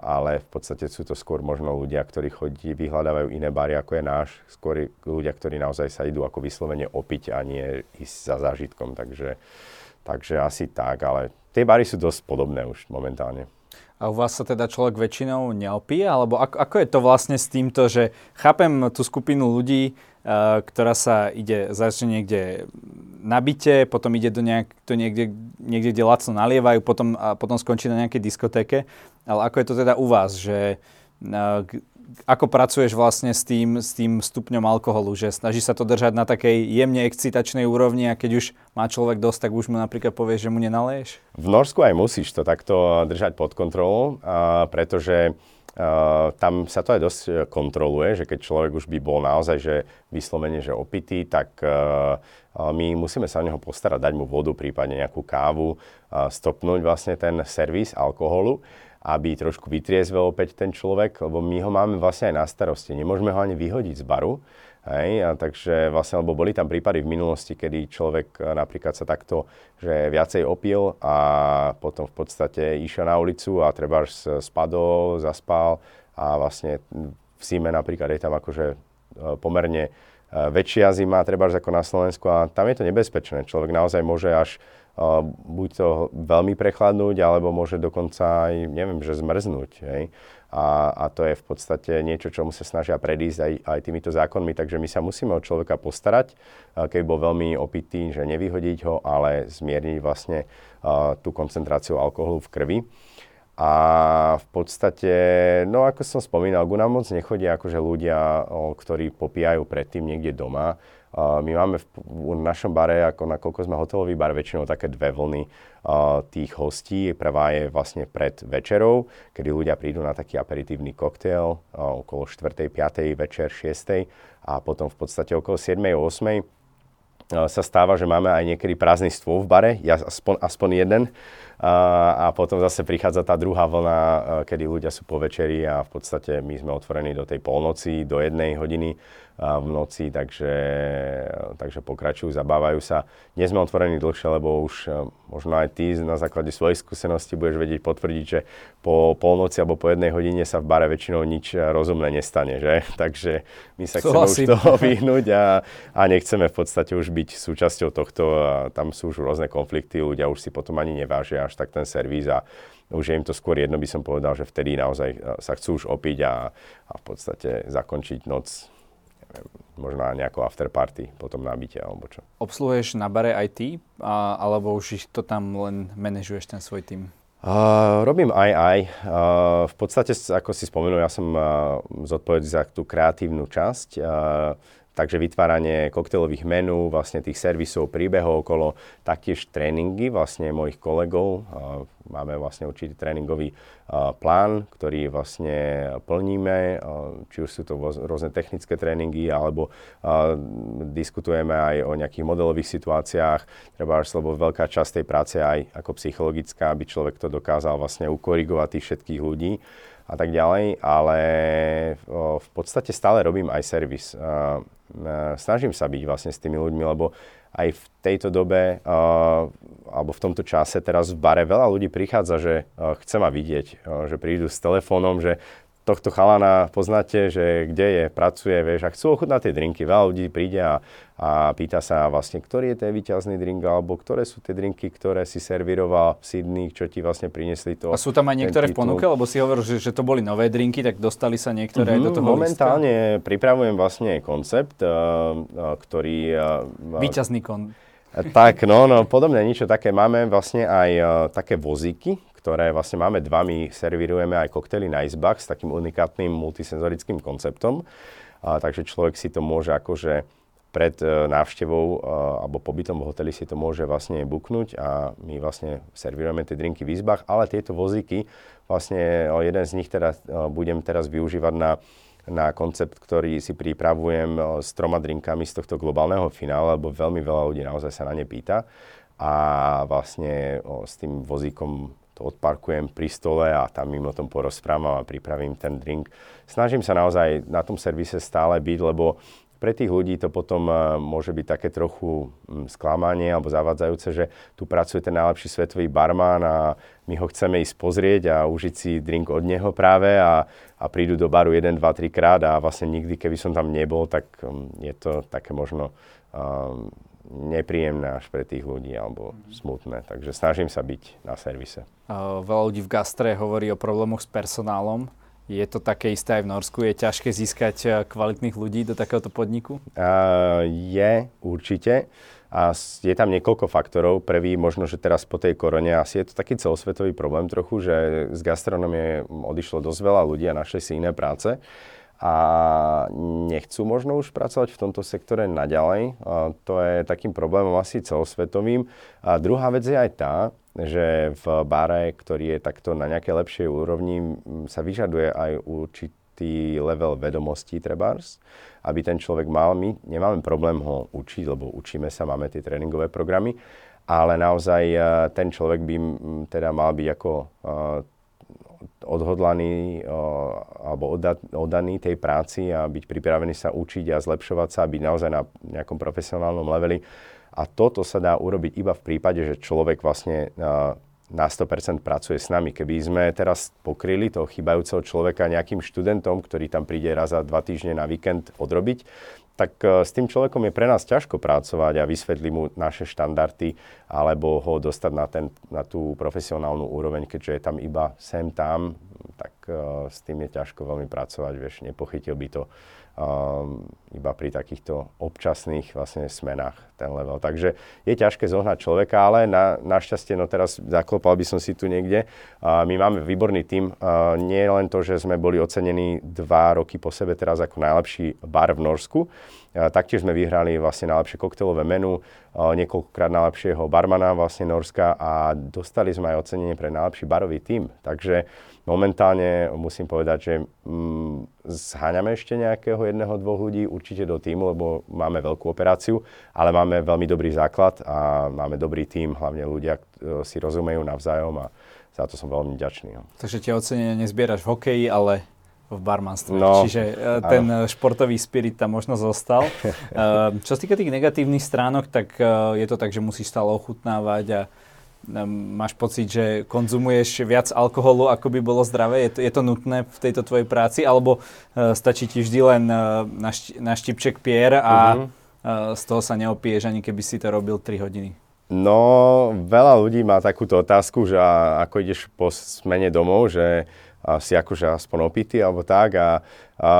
ale v podstate sú to skôr možno ľudia, ktorí chodí, vyhľadávajú iné bary ako je náš, skôr ľudia, ktorí naozaj sa idú ako vyslovene opiť a nie ísť za zážitkom, takže, takže asi tak, ale tie bary sú dosť podobné už momentálne. A u vás sa teda človek väčšinou neopije? Alebo ako, ako je to vlastne s týmto, že chápem tú skupinu ľudí, uh, ktorá sa ide, začne niekde na potom ide do, nejak, do niekde, niekde, kde lacno nalievajú, potom, a potom skončí na nejakej diskotéke. Ale ako je to teda u vás, že uh, ako pracuješ vlastne s tým, s tým stupňom alkoholu, že snaží sa to držať na takej jemne excitačnej úrovni a keď už má človek dosť, tak už mu napríklad povieš, že mu nenaleješ? V Norsku aj musíš to takto držať pod kontrolou, uh, pretože Uh, tam sa to aj dosť kontroluje, že keď človek už by bol naozaj že vyslovene že opitý, tak uh, my musíme sa o neho postarať, dať mu vodu, prípadne nejakú kávu, uh, stopnúť vlastne ten servis alkoholu aby trošku vytriezvel opäť ten človek, lebo my ho máme vlastne aj na starosti. Nemôžeme ho ani vyhodiť z baru. Hej, a takže vlastne, lebo boli tam prípady v minulosti, kedy človek e, napríklad sa takto, že viacej opil a potom v podstate išiel na ulicu a treba spadol, zaspal a vlastne v zime napríklad je tam akože e, pomerne e, väčšia zima, treba ako na Slovensku a tam je to nebezpečné. Človek naozaj môže až buď to veľmi prechladnúť, alebo môže dokonca aj, neviem, že zmrznúť. Hej. A, a to je v podstate niečo, čomu sa snažia predísť aj, aj týmito zákonmi, takže my sa musíme o človeka postarať, keď bol veľmi opitý, že nevyhodiť ho, ale zmierniť vlastne tú koncentráciu alkoholu v krvi. A v podstate, no ako som spomínal, ku nám moc nechodia akože ľudia, ktorí popíjajú predtým niekde doma, my máme v, v našom bare, ako nakoľko sme hotelový bar, väčšinou také dve vlny uh, tých hostí. Prvá je vlastne pred večerou, kedy ľudia prídu na taký aperitívny koktail uh, okolo 4., 5., večer, 6. a potom v podstate okolo 7., 8. sa stáva, že máme aj niekedy prázdny stôl v bare, ja aspoň, aspoň jeden, a, potom zase prichádza tá druhá vlna, kedy ľudia sú po večeri a v podstate my sme otvorení do tej polnoci, do jednej hodiny v noci, takže, takže pokračujú, zabávajú sa. Nie sme otvorení dlhšie, lebo už e, možno aj ty na základe svojej skúsenosti budeš vedieť potvrdiť, že po polnoci alebo po jednej hodine sa v bare väčšinou nič e, rozumné nestane, že? [LAUGHS] Takže my sa chceme už toho [LAUGHS] vyhnúť a, a nechceme v podstate už byť súčasťou tohto. A tam sú už rôzne konflikty, ľudia už si potom ani nevážia až tak ten servis a už je im to skôr jedno, by som povedal, že vtedy naozaj e, sa chcú už opiť a, a v podstate zakončiť noc možno aj nejakú afterparty potom na byte alebo čo. Obsluhuješ na bare aj ty, a, alebo už to tam len manažuješ ten svoj tým? Uh, robím aj aj. Uh, v podstate, ako si spomenul, ja som uh, zodpovedný za tú kreatívnu časť. Uh, takže vytváranie koktejlových menú, vlastne tých servisov, príbehov okolo, taktiež tréningy vlastne mojich kolegov. Máme vlastne určitý tréningový plán, ktorý vlastne plníme, či už sú to rôzne technické tréningy, alebo diskutujeme aj o nejakých modelových situáciách, treba až, lebo veľká časť tej práce aj ako psychologická, aby človek to dokázal vlastne ukorigovať tých všetkých ľudí a tak ďalej, ale v podstate stále robím aj servis. Snažím sa byť vlastne s tými ľuďmi, lebo aj v tejto dobe alebo v tomto čase teraz v bare veľa ľudí prichádza, že chce ma vidieť, že prídu s telefónom, že tohto chalana poznáte, že kde je, pracuje, vieš, a chcú ochutnať tie drinky. Veľa ľudí príde a, a pýta sa vlastne, ktorý je ten výťazný drink, alebo ktoré sú tie drinky, ktoré si servíroval v Sydney, čo ti vlastne priniesli to. A sú tam aj niektoré v ponuke, lebo si hovoril, že, že to boli nové drinky, tak dostali sa niektoré mm-hmm, aj do mhm, toho Momentálne listka? pripravujem vlastne koncept, uh, uh, ktorý... Uh, Výťazný kon. Tak, no, no, podobne niečo také. Máme vlastne aj uh, také vozíky, ktoré vlastne máme dva, my servírujeme aj koktely na izbách s takým unikátnym multisenzorickým konceptom. A, takže človek si to môže akože pred e, návštevou e, alebo pobytom v hoteli si to môže vlastne buknúť a my vlastne servírujeme tie drinky v izbách, ale tieto vozíky, vlastne e, jeden z nich teraz budem teraz využívať na na koncept, ktorý si pripravujem s troma drinkami z tohto globálneho finále, lebo veľmi veľa ľudí naozaj sa na ne pýta. A vlastne s tým vozíkom to odparkujem pri stole a tam im o tom porozprávam a pripravím ten drink. Snažím sa naozaj na tom servise stále byť, lebo pre tých ľudí to potom uh, môže byť také trochu um, sklamanie alebo zavádzajúce, že tu pracuje ten najlepší svetový barman a my ho chceme ísť pozrieť a užiť si drink od neho práve a, a prídu do baru 1, 2, 3 krát a vlastne nikdy, keby som tam nebol, tak um, je to také možno um, nepríjemné až pre tých ľudí alebo smutné. Takže snažím sa byť na servise. Uh, veľa ľudí v gastre hovorí o problémoch s personálom. Je to také isté aj v Norsku? Je ťažké získať uh, kvalitných ľudí do takéhoto podniku? Uh, je, určite. A je tam niekoľko faktorov. Prvý, možno, že teraz po tej korone, asi je to taký celosvetový problém trochu, že z gastronomie odišlo dosť veľa ľudí a našli si iné práce a nechcú možno už pracovať v tomto sektore naďalej. A to je takým problémom asi celosvetovým. A druhá vec je aj tá, že v bare, ktorý je takto na nejakej lepšej úrovni, sa vyžaduje aj určitý level vedomostí trebárs, aby ten človek mal. My nemáme problém ho učiť, lebo učíme sa, máme tie tréningové programy, ale naozaj e, ten človek by teda mal byť ako e, odhodlaný alebo oddaný tej práci a byť pripravený sa učiť a zlepšovať sa byť naozaj na nejakom profesionálnom leveli. A toto sa dá urobiť iba v prípade, že človek vlastne na 100% pracuje s nami. Keby sme teraz pokryli toho chýbajúceho človeka nejakým študentom, ktorý tam príde raz za dva týždne na víkend odrobiť, tak e, s tým človekom je pre nás ťažko pracovať a vysvetliť mu naše štandardy alebo ho dostať na, ten, na tú profesionálnu úroveň, keďže je tam iba sem tam, tak uh, s tým je ťažko veľmi pracovať, vieš, nepochytil by to iba pri takýchto občasných vlastne smenách ten level. Takže je ťažké zohnať človeka, ale na, našťastie, no teraz zaklopal by som si tu niekde, uh, my máme výborný tým. Nie len to, že sme boli ocenení dva roky po sebe teraz ako najlepší bar v Norsku, uh, taktiež sme vyhrali vlastne najlepšie koktelové menu, uh, niekoľkokrát najlepšieho barmana vlastne Norska a dostali sme aj ocenenie pre najlepší barový tým. Takže momentálne musím povedať, že mm, zháňame ešte nejakého jedného, dvoch ľudí určite do týmu, lebo máme veľkú operáciu, ale máme veľmi dobrý základ a máme dobrý tím, hlavne ľudia si rozumejú navzájom a za to som veľmi vďačný. No. Takže tie ocenenia nezbieraš v hokeji, ale v barmanstve. No, Čiže uh, ten áno. športový spirit tam možno zostal. [LAUGHS] čo sa týka tých negatívnych stránok, tak je to tak, že musíš stále ochutnávať a máš pocit, že konzumuješ viac alkoholu, ako by bolo zdravé? Je to, je to nutné v tejto tvojej práci? Alebo uh, stačí ti vždy len uh, na, šti, na štipček pier a uh-huh. uh, z toho sa neopiješ, ani keby si to robil 3 hodiny? No, veľa ľudí má takúto otázku, že ako ideš po smene domov, že si akože aspoň opitý alebo tak a, a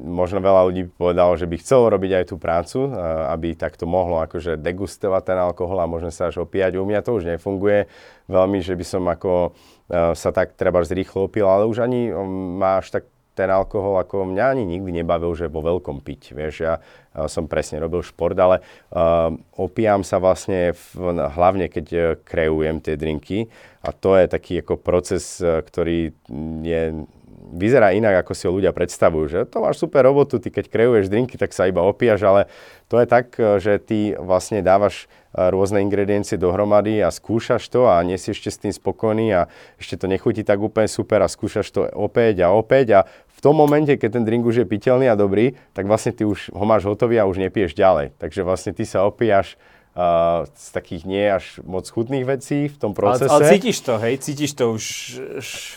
možno veľa ľudí povedalo, že by chcelo robiť aj tú prácu, a, aby takto mohlo akože degustovať ten alkohol a možno sa až opíjať. U mňa to už nefunguje veľmi, že by som ako sa tak treba zrýchlo opil, ale už ani máš tak ten alkohol ako mňa ani nikdy nebavil, že vo veľkom piť. Vieš, ja som presne robil šport, ale uh, opíjam sa vlastne v, hlavne, keď uh, kreujem tie drinky a to je taký ako proces, uh, ktorý je vyzerá inak, ako si ho ľudia predstavujú. Že to máš super robotu, ty keď kreuješ drinky, tak sa iba opíjaš, ale to je tak, že ty vlastne dávaš rôzne ingrediencie dohromady a skúšaš to a nie si ešte s tým spokojný a ešte to nechutí tak úplne super a skúšaš to opäť a opäť a v tom momente, keď ten drink už je piteľný a dobrý, tak vlastne ty už ho máš hotový a už nepiješ ďalej. Takže vlastne ty sa opíjaš z takých nie až moc chutných vecí v tom procese. Ale, ale cítiš to, hej? Cítiš to už...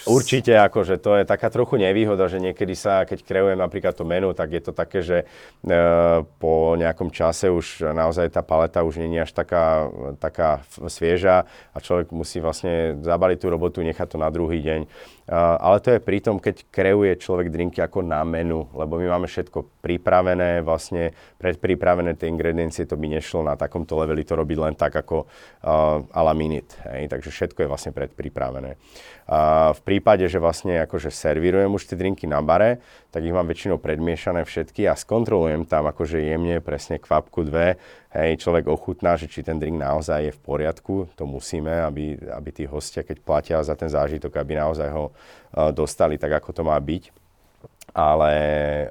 Určite, akože to je taká trochu nevýhoda, že niekedy sa, keď kreujem napríklad to menu, tak je to také, že uh, po nejakom čase už naozaj tá paleta už nie je až taká, taká svieža a človek musí vlastne zabaliť tú robotu, nechať to na druhý deň. Ale to je pri tom, keď kreuje človek drinky ako na menu, lebo my máme všetko pripravené, vlastne predpripravené tie ingrediencie, to by nešlo na takomto leveli to robiť len tak ako uh, a la minute. Hej? Takže všetko je vlastne predpripravené. Uh, v prípade, že vlastne akože servírujem už tie drinky na bare, tak ich mám väčšinou predmiešané všetky a skontrolujem tam akože jemne, presne kvapku dve. Hej, človek ochutná, že či ten drink naozaj je v poriadku, to musíme, aby, aby tí hostia, keď platia za ten zážitok, aby naozaj ho uh, dostali tak, ako to má byť ale,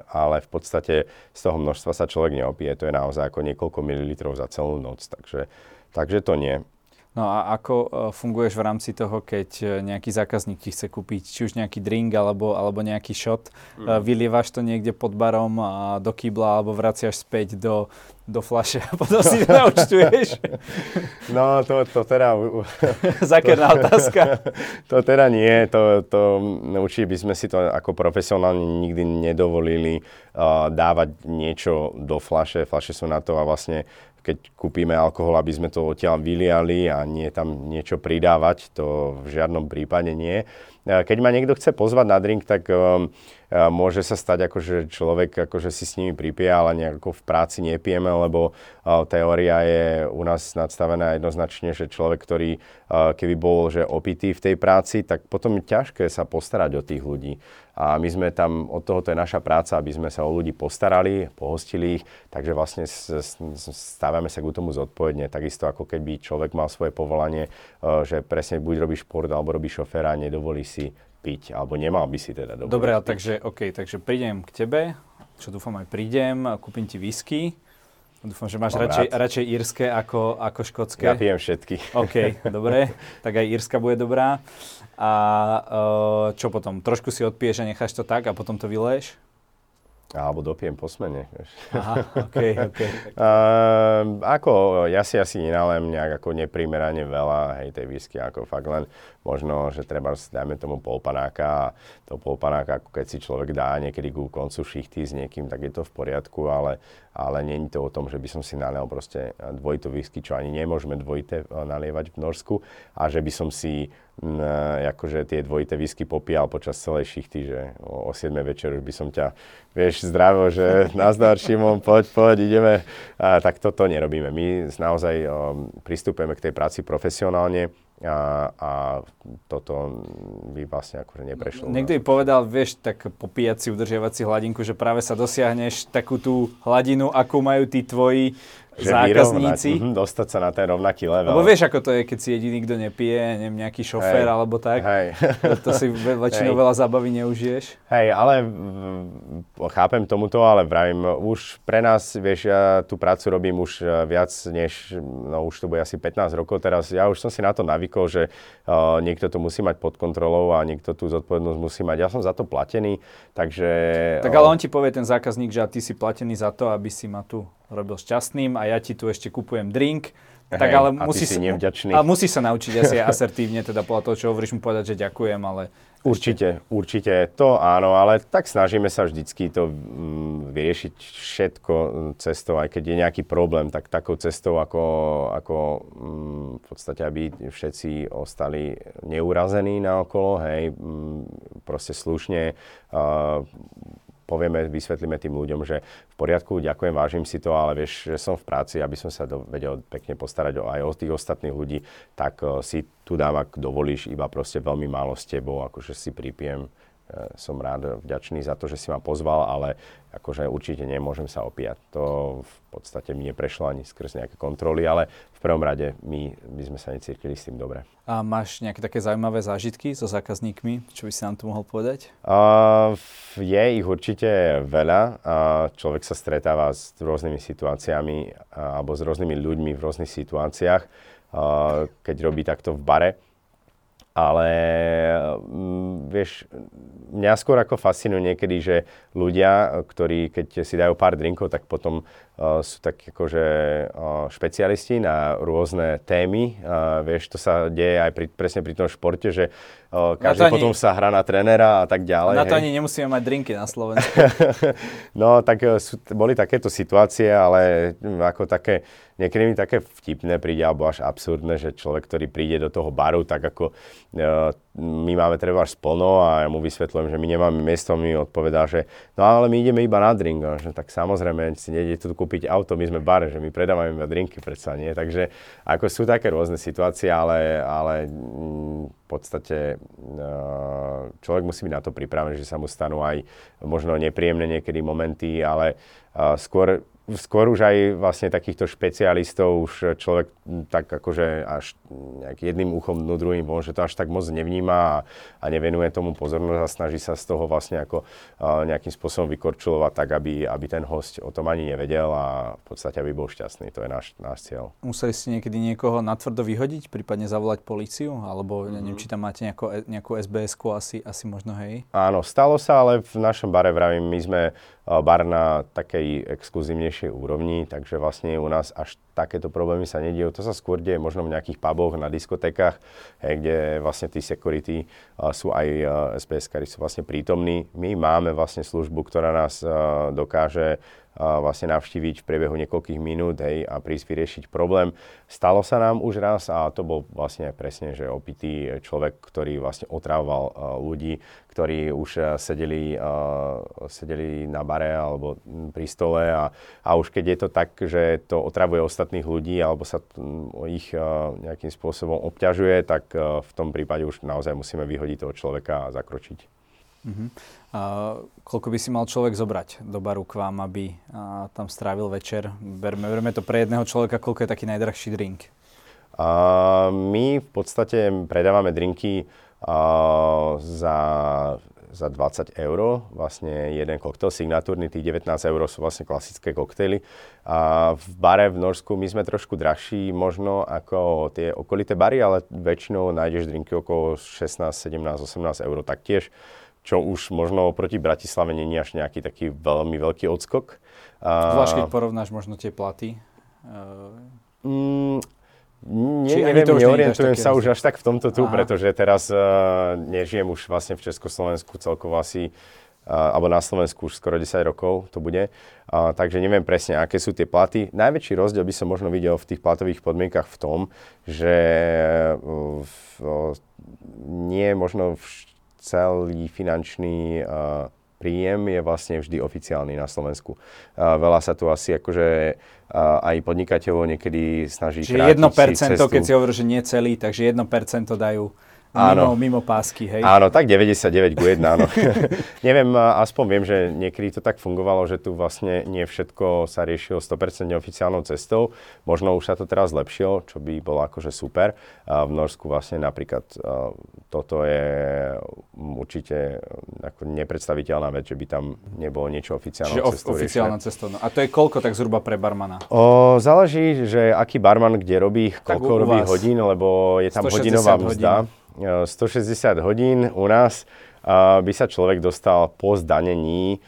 ale v podstate z toho množstva sa človek neopije. To je naozaj ako niekoľko mililitrov za celú noc, takže, takže to nie. No a ako uh, funguješ v rámci toho, keď uh, nejaký zákazník ti chce kúpiť či už nejaký drink alebo, alebo nejaký shot, mm. uh, vylievaš to niekde pod barom a do kýbla alebo vraciaš späť do, do flaše a potom si to [LAUGHS] naučtuješ? No to, to teda... [LAUGHS] Zákerná otázka. [LAUGHS] To teda nie, to, to určite by sme si to ako profesionálne nikdy nedovolili uh, dávať niečo do flaše. Flaše sú na to a vlastne keď kúpime alkohol, aby sme to odtiaľ vyliali a nie tam niečo pridávať, to v žiadnom prípade nie. Keď ma niekto chce pozvať na drink, tak um, môže sa stať, akože človek akože si s nimi pripie, ale nejako v práci nepijeme, lebo uh, teória je u nás nadstavená jednoznačne, že človek, ktorý uh, keby bol že opitý v tej práci, tak potom je ťažké sa postarať o tých ľudí. A my sme tam, od toho to je naša práca, aby sme sa o ľudí postarali, pohostili ich, takže vlastne stávame sa k tomu zodpovedne, takisto ako keby človek mal svoje povolanie, uh, že presne buď robí šport alebo robí šoféra nedovolí si piť, alebo nemal by si teda dobre. Dobre, ale takže, OK, takže prídem k tebe, čo dúfam aj prídem, kúpim ti whisky. Dúfam, že máš radšej, radšej írske ako, ako škótske. Ja pijem všetky. OK, dobre, [LAUGHS] tak aj írska bude dobrá. A uh, čo potom? Trošku si odpiješ a necháš to tak a potom to vyleješ? Alebo dopijem po smene. Aha, okay, okay. [LAUGHS] uh, ako, ja si asi nenalem nejak ako neprimerane veľa, hej, tej whisky, ako fakt len možno, že treba, dajme tomu polpanáka a to polpanáka, ako keď si človek dá niekedy ku koncu šichty s niekým, tak je to v poriadku, ale, ale je to o tom, že by som si nalial proste dvojitú whisky, čo ani nemôžeme dvojité eh, nalievať v Norsku a že by som si akože tie dvojité whisky popíjal počas celej šichty, že o, o 7 večer už by som ťa, vieš, zdravo, že [LAUGHS] nazdar Šimon, poď, poď, ideme. A, tak toto nerobíme. My naozaj o, pristupujeme k tej práci profesionálne a, a toto by vlastne akože neprešlo. Niekto by povedal, vieš, tak popíjať si, udržiavať si hladinku, že práve sa dosiahneš takú tú hladinu, akú majú tí tvoji že zákazníci. Vyrovnať, mm, dostať sa na ten rovnaký level. Lebo vieš, ako to je, keď si jediný, kto nepije, neviem, nejaký šofér Hej. alebo tak. Hej. [LAUGHS] To, si väčšinou Hej. veľa zábavy neužiješ. Hej, ale chápem tomuto, ale vravím, už pre nás, vieš, ja tú prácu robím už eh, viac než, no už to bude asi 15 rokov teraz. Ja už som si na to navykol, že uh, niekto to musí mať pod kontrolou a niekto tú zodpovednosť musí mať. Ja som za to platený, takže... Tak ale on ti povie ten zákazník, že a ty si platený za to, aby si ma tu robil šťastným a ja ti tu ešte kupujem drink. Tak Hej, ale musí si nevďačný. A musí sa naučiť asi asertívne, teda podľa toho, čo hovoríš mu povedať, že ďakujem, ale Určite, určite, to áno, ale tak snažíme sa vždycky to mm, vyriešiť všetko mm, cestou, aj keď je nejaký problém, tak takou cestou, ako, ako mm, v podstate, aby všetci ostali neurazení naokolo, hej, proste slušne, uh, povieme, vysvetlíme tým ľuďom, že v poriadku, ďakujem, vážim si to, ale vieš, že som v práci, aby som sa do, vedel pekne postarať aj o tých ostatných ľudí, tak uh, si tu dám, ak dovolíš, iba proste veľmi málo s tebou, akože si pripijem. Uh, som rád, vďačný za to, že si ma pozval, ale akože určite nemôžem sa opíjať. To v podstate mi neprešlo ani skrz nejaké kontroly, ale v prvom rade my by sme sa necítili s tým dobre. a máš nejaké také zaujímavé zážitky so zákazníkmi, čo by si nám tu mohol povedať? Uh, je ich určite veľa. Uh, človek sa stretáva s rôznymi situáciami uh, alebo s rôznymi ľuďmi v rôznych situáciách, uh, keď robí takto v bare. Ale mm, vieš, mňa skôr ako fascinuje niekedy, že ľudia, ktorí keď si dajú pár drinkov, tak potom sú tak akože špecialisti na rôzne témy. Vieš, to sa deje aj pri, presne pri tom športe, že každý ani- potom sa hrá na trénera a tak ďalej. Na to hej. ani nemusíme mať drinky na Slovensku. [LAUGHS] no, tak e, sú, boli takéto situácie, ale ako také, niekedy mi také vtipné príde, alebo až absurdné, že človek, ktorý príde do toho baru, tak ako e, my máme treba splno a ja mu vysvetľujem, že my nemáme miesto, mi odpovedá, že no ale my ideme iba na drink. A že, tak samozrejme, si nejde tu kúpiť auto, my sme bar, že my predávame iba drinky, predsa nie. Takže ako sú také rôzne situácie, ale, ale mm, v podstate e, človek musí byť na to pripravený, že sa mu stanú aj možno nepríjemné niekedy momenty, ale e, skôr skôr už aj vlastne takýchto špecialistov už človek tak akože až nejak jedným uchom dnu druhým von, že to až tak moc nevníma a, a nevenuje tomu pozornosť a snaží sa z toho vlastne ako nejakým spôsobom vykorčulovať tak, aby, aby ten host o tom ani nevedel a v podstate aby bol šťastný. To je náš, náš cieľ. Museli ste niekedy niekoho natvrdo vyhodiť, prípadne zavolať políciu? Alebo Mhm. mm. neviem, či tam máte nejakú, nejakú SBS-ku, asi, asi možno hej? Áno, stalo sa, ale v našom bare, vravím, my sme bar na takej exkluzívnejšej úrovni, takže vlastne u nás až takéto problémy sa nediejú. To sa skôr deje možno v nejakých puboch, na diskotékach, hej, kde vlastne tí security uh, sú aj uh, SPS, ktorí sú vlastne prítomní. My máme vlastne službu, ktorá nás uh, dokáže vlastne navštíviť v priebehu niekoľkých minút hej, a prísť vyriešiť problém. Stalo sa nám už raz a to bol vlastne presne, že opitý človek, ktorý vlastne otravoval uh, ľudí, ktorí už uh, sedeli, uh, sedeli na bare alebo pri stole a, a už keď je to tak, že to otravuje ostatných ľudí alebo sa ich nejakým spôsobom obťažuje, tak v tom prípade už naozaj musíme vyhodiť toho človeka a zakročiť. Uh-huh. A koľko by si mal človek zobrať do baru k vám, aby tam strávil večer? Berme, berme to pre jedného človeka, koľko je taký najdrahší drink? A my v podstate predávame drinky a, za, za 20 eur, vlastne jeden koktel signatúrny, tých 19 eur sú vlastne klasické koktejly. A v bare v Norsku my sme trošku drahší možno ako tie okolité bary, ale väčšinou nájdeš drinky okolo 16, 17, 18 eur taktiež čo už možno oproti Bratislave je až nejaký taký veľmi veľký odskok. Zvlášť keď porovnáš možno tie platy. Uh, Mm, nie, Či neviem, to neorientujem sa už až tak v tomto tu, Aha. pretože teraz uh, nežijem už vlastne v Československu celkovo asi, uh, alebo na Slovensku už skoro 10 rokov to bude, uh, takže neviem presne, aké sú tie platy. Najväčší rozdiel by som možno videl v tých platových podmienkach v tom, že uh, v, uh, nie možno vš- celý finančný príjem je vlastne vždy oficiálny na Slovensku. Veľa sa tu asi akože aj podnikateľov niekedy snaží čiže krátiť 1%, si cestu. keď si hovoríš, že nie celý, takže 1% dajú Áno. Mimo, mimo pásky, hej. Áno, tak 99 ku 1, áno. [LAUGHS] Neviem, aspoň viem, že niekedy to tak fungovalo, že tu vlastne nie všetko sa riešilo 100% oficiálnou cestou. Možno už sa to teraz zlepšilo, čo by bolo akože super. A v Norsku vlastne napríklad toto je určite ako nepredstaviteľná vec, že by tam nebolo niečo oficiálnou Čiže cestou. oficiálna cestou. No. A to je koľko tak zhruba pre barmana? O, záleží, že aký barman kde robí, koľko robí hodín, lebo je tam hodinová mzda. Hodín 160 hodín u nás by sa človek dostal po zdanení,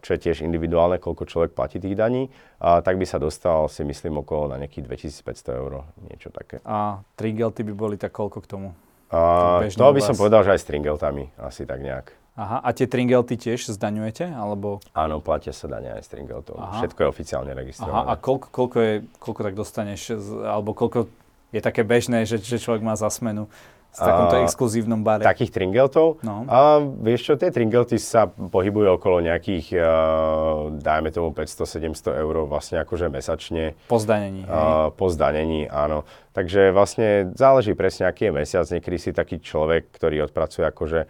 čo je tiež individuálne, koľko človek platí tých daní, tak by sa dostal si myslím okolo na nejakých 2500 eur, niečo také. A tringelty by boli tak koľko k tomu? A, to by som povedal, že aj s tringeltami, asi tak nejak. Aha, a tie tringelty tiež zdaňujete? Alebo... Áno, platia sa dania aj s tringeltou. Všetko je oficiálne registrované. Aha, a koľko, koľko, je, koľko tak dostaneš, alebo koľko je také bežné, že, že človek má za smenu? V takomto exkluzívnom bare. Takých tringeltov? No. A vieš čo, tie tringelty sa pohybujú okolo nejakých, uh, dajme tomu 500-700 eur vlastne akože mesačne. Po zdanení. Uh, po zdanení, áno. Takže vlastne záleží presne, aký je mesiac. Niekedy si taký človek, ktorý odpracuje akože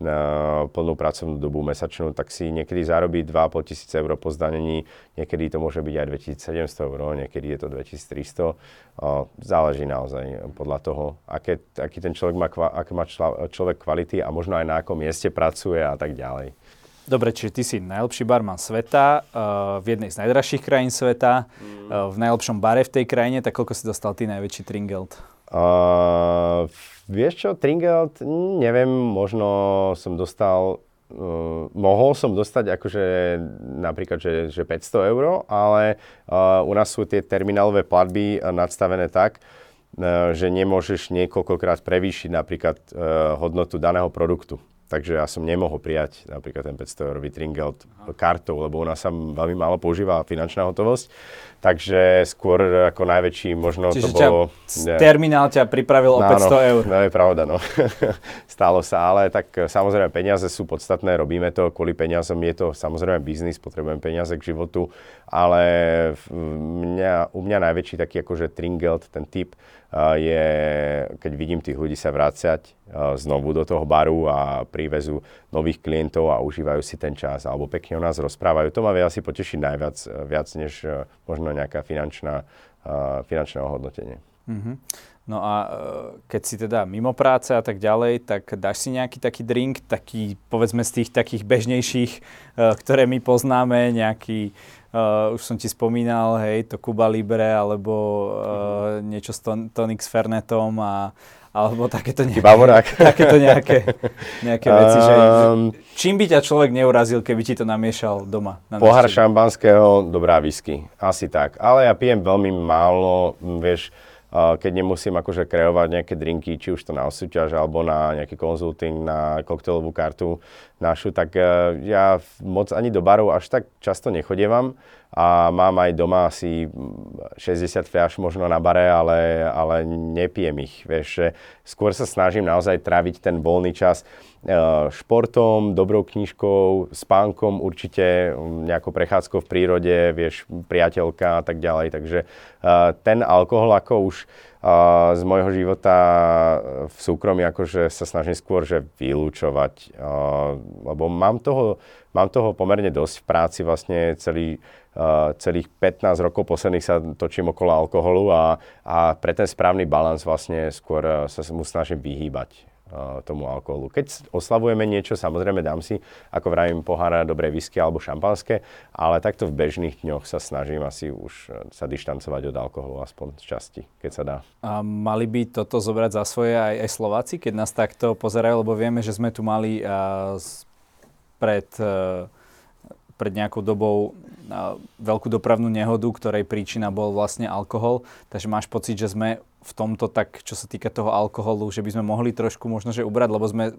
na plnú pracovnú dobu mesačnú, tak si niekedy zarobí 2,5 tisíce eur po zdanení, niekedy to môže byť aj 2700 eur, niekedy je to 2300. Záleží naozaj podľa toho, aké, aký ten človek má, aké má človek kvality a možno aj na akom mieste pracuje a tak ďalej. Dobre, čiže ty si najlepší barman sveta, uh, v jednej z najdražších krajín sveta, uh, v najlepšom bare v tej krajine, tak koľko si dostal ty najväčší Tringelt? Uh, vieš čo, Tringelt, neviem, možno som dostal, uh, mohol som dostať akože napríklad, že, že 500 eur, ale uh, u nás sú tie terminálové platby nadstavené tak, uh, že nemôžeš niekoľkokrát prevýšiť napríklad uh, hodnotu daného produktu. Takže ja som nemohol prijať napríklad ten 500 eurový Tringelt kartou, lebo u nás sa veľmi málo používa finančná hotovosť. Takže skôr ako najväčší možno Čiže to bolo... Čiže terminál ťa pripravil o 500 no, eur. No je pravda, no. [LAUGHS] Stalo sa, ale tak e, samozrejme peniaze sú podstatné, robíme to kvôli peniazom, je to samozrejme biznis, potrebujem peniaze k životu, ale mňa, u mňa najväčší taký akože tringelt, ten typ, je, keď vidím tých ľudí sa vrácať znovu do toho baru a prívezu nových klientov a užívajú si ten čas alebo pekne o nás rozprávajú. To ma vie asi potešiť najviac, viac než možno nejaká finančná, finančné ohodnotenie. Mm-hmm. No a e, keď si teda mimo práce a tak ďalej, tak dáš si nejaký taký drink, taký povedzme z tých takých bežnejších, e, ktoré my poznáme, nejaký Uh, už som ti spomínal, hej, to Cuba Libre, alebo uh, niečo s ton, Tonic s Fernetom a alebo takéto nejaké, [LAUGHS] takéto nejaké, nejaké veci, že um, čím by ťa človek neurazil, keby ti to namiešal doma? Na pohár šampanského, dobrá whisky, asi tak. Ale ja pijem veľmi málo, vieš, keď nemusím akože kreovať nejaké drinky, či už to na súťaž alebo na nejaký konzulting, na koktejlovú kartu našu, tak e, ja moc ani do barov až tak často nechodievam a mám aj doma asi 60 fľaš možno na bare, ale, ale nepijem ich. Vieš, skôr sa snažím naozaj tráviť ten voľný čas športom, dobrou knižkou, spánkom určite, nejakou prechádzkou v prírode, vieš, priateľka a tak ďalej. Takže e, ten alkohol ako už z môjho života v súkromí akože sa snažím skôr že vylúčovať, lebo mám toho, mám toho pomerne dosť v práci vlastne celý, celých 15 rokov posledných sa točím okolo alkoholu a, a pre ten správny balans vlastne skôr sa mu snažím vyhýbať tomu alkoholu. Keď oslavujeme niečo, samozrejme dám si, ako vravím, pohára dobré whisky alebo šampanské, ale takto v bežných dňoch sa snažím asi už e, sa dištancovať od alkoholu, aspoň z časti, keď sa dá. A mali by toto zobrať za svoje aj, aj Slováci, keď nás takto pozerajú, lebo vieme, že sme tu mali uh, pred... Uh, pred nejakou dobou veľkú dopravnú nehodu, ktorej príčina bol vlastne alkohol. Takže máš pocit, že sme v tomto tak, čo sa týka toho alkoholu, že by sme mohli trošku možno, že ubrať, lebo sme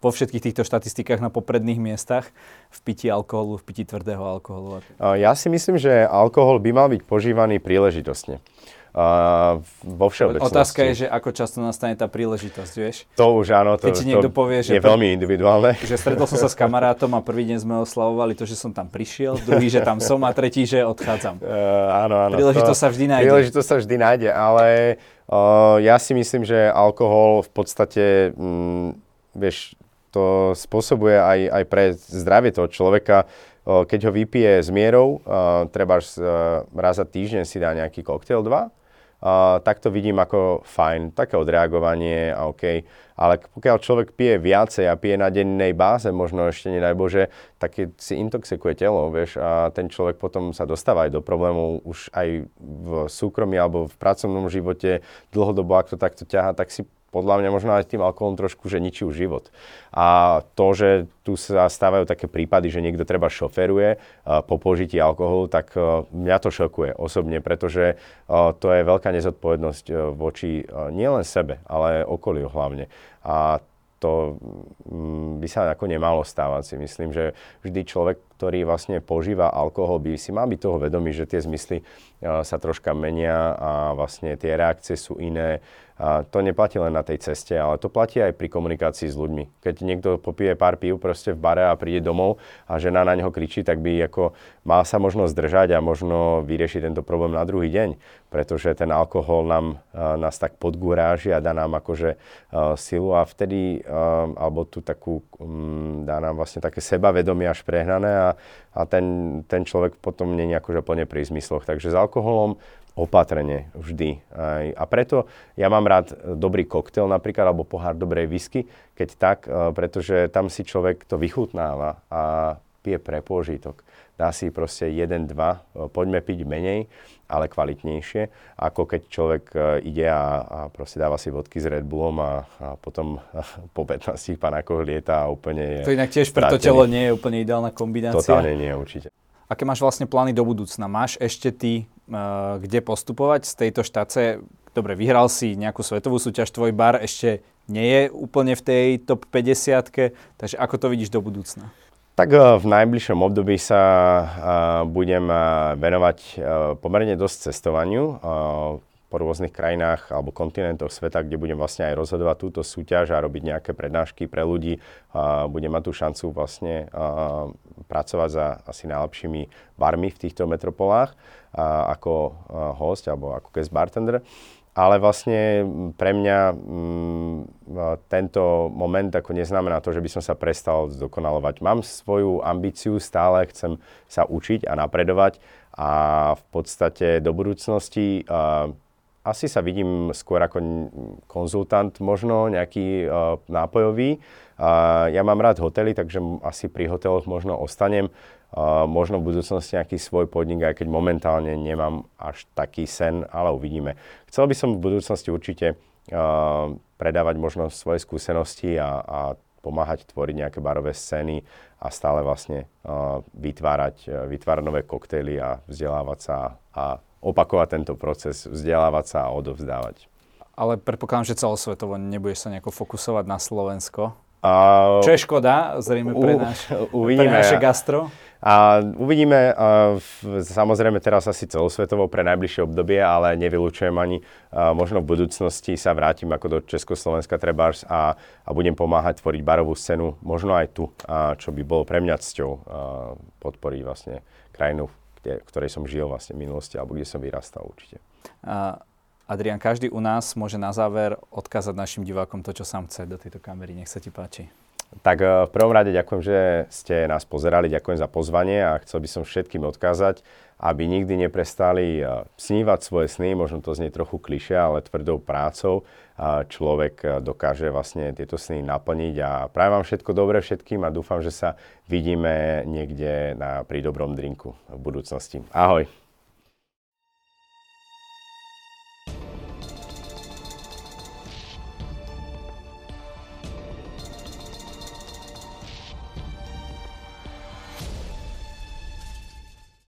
vo všetkých týchto štatistikách na popredných miestach v pití alkoholu, v pití tvrdého alkoholu. Ja si myslím, že alkohol by mal byť požívaný príležitostne uh, vo všeobecnosti. Otázka je, že ako často nastane tá príležitosť, vieš? To už áno, to, Keď ti niekto to povie, že je veľmi individuálne. [LAUGHS] Že stretol som sa s kamarátom a prvý deň sme oslavovali to, že som tam prišiel, druhý, že tam som a tretí, že odchádzam. Uh, [LAUGHS] áno, áno. Príležitosť to, sa vždy nájde. Príležitosť sa vždy nájde, ale Uh, ja si myslím, že alkohol v podstate, mm, vieš, to spôsobuje aj, aj pre zdravie toho človeka, uh, keď ho vypije s mierou, uh, treba uh, raz za týždeň si dá nejaký koktail 2, Uh, tak to vidím ako fajn, také odreagovanie a OK. Ale pokiaľ človek pije viacej a pije na dennej báze, možno ešte nedaj Bože, tak si intoxikuje telo, vieš, a ten človek potom sa dostáva aj do problémov už aj v súkromí alebo v pracovnom živote dlhodobo, ak to takto ťaha, tak si podľa mňa možno aj tým alkoholom trošku, že ničí život. A to, že tu sa stávajú také prípady, že niekto treba šoferuje uh, po použití alkoholu, tak uh, mňa to šokuje osobne, pretože uh, to je veľká nezodpovednosť voči nielen sebe, ale okoliu hlavne. A to mm, by sa ako nemalo stávať si myslím, že vždy človek, ktorý vlastne požíva alkohol, by si mal byť toho vedomý, že tie zmysly sa troška menia a vlastne tie reakcie sú iné a to neplatí len na tej ceste, ale to platí aj pri komunikácii s ľuďmi. Keď niekto popije pár pív proste v bare a príde domov a žena na neho kričí, tak by ako mal sa možno zdržať a možno vyriešiť tento problém na druhý deň, pretože ten alkohol nám, nás tak podgúráži a dá nám akože silu a vtedy, alebo tu takú, mm, dá nám vlastne také sebavedomie až prehnané a, a ten, ten človek potom nie je akože plne pri zmysloch. Takže s alkoholom opatrne vždy. A preto ja mám rád dobrý koktel napríklad, alebo pohár dobrej whisky, keď tak, e, pretože tam si človek to vychutnáva a pije pre pôžitok. Dá si proste jeden, dva, e, poďme piť menej, ale kvalitnejšie, ako keď človek e, ide a, a proste dáva si vodky s Red Bullom a, a potom [LAUGHS] po 15 panákoch lieta a úplne je To inak tiež pre to telo nie je úplne ideálna kombinácia. Totálne nie, určite. Aké máš vlastne plány do budúcna? Máš ešte ty uh, kde postupovať z tejto štace? Dobre, vyhral si nejakú svetovú súťaž, tvoj bar ešte nie je úplne v tej top 50 takže ako to vidíš do budúcna? Tak eh, v najbližšom období sa uh, budem venovať uh, pomerne dosť cestovaniu po rôznych krajinách alebo kontinentoch sveta, kde budem vlastne aj rozhodovať túto súťaž a robiť nejaké prednášky pre ľudí. Budem mať tú šancu vlastne pracovať za asi najlepšími barmi v týchto metropolách ako host alebo ako guest bartender. Ale vlastne pre mňa m, tento moment ako neznamená to, že by som sa prestal zdokonalovať. Mám svoju ambíciu, stále chcem sa učiť a napredovať a v podstate do budúcnosti a, asi sa vidím skôr ako konzultant možno, nejaký uh, nápojový. Uh, ja mám rád hotely, takže asi pri hoteloch možno ostanem. Uh, možno v budúcnosti nejaký svoj podnik, aj keď momentálne nemám až taký sen, ale uvidíme. Chcel by som v budúcnosti určite uh, predávať možno svoje skúsenosti a, a pomáhať tvoriť nejaké barové scény a stále vlastne uh, vytvárať, uh, vytvárať nové koktejly a vzdelávať sa a opakovať tento proces, vzdelávať sa a odovzdávať. Ale predpokladám, že celosvetovo nebudeš sa nejako fokusovať na Slovensko. Uh, Čo je škoda, zrejme pre, náš, uvidíme. pre naše gastro. A uvidíme, samozrejme teraz asi celosvetovo pre najbližšie obdobie, ale nevylučujem ani, možno v budúcnosti sa vrátim ako do Československa Trebárs a, a budem pomáhať tvoriť barovú scénu, možno aj tu, uh, čo by bolo pre mňa cťou podporiť vlastne krajinu, kde, ktorej som žil vlastne v minulosti alebo kde som vyrastal určite. Adrian, každý u nás môže na záver odkázať našim divákom to, čo sám chce do tejto kamery. Nech sa ti páči. Tak e, v prvom rade ďakujem, že ste nás pozerali, ďakujem za pozvanie a chcel by som všetkým odkázať, aby nikdy neprestali e, snívať svoje sny, možno to znie trochu klišé, ale tvrdou prácou človek e, dokáže vlastne tieto sny naplniť a prajem vám všetko dobré všetkým a dúfam, že sa vidíme niekde na, pri dobrom drinku v budúcnosti. Ahoj!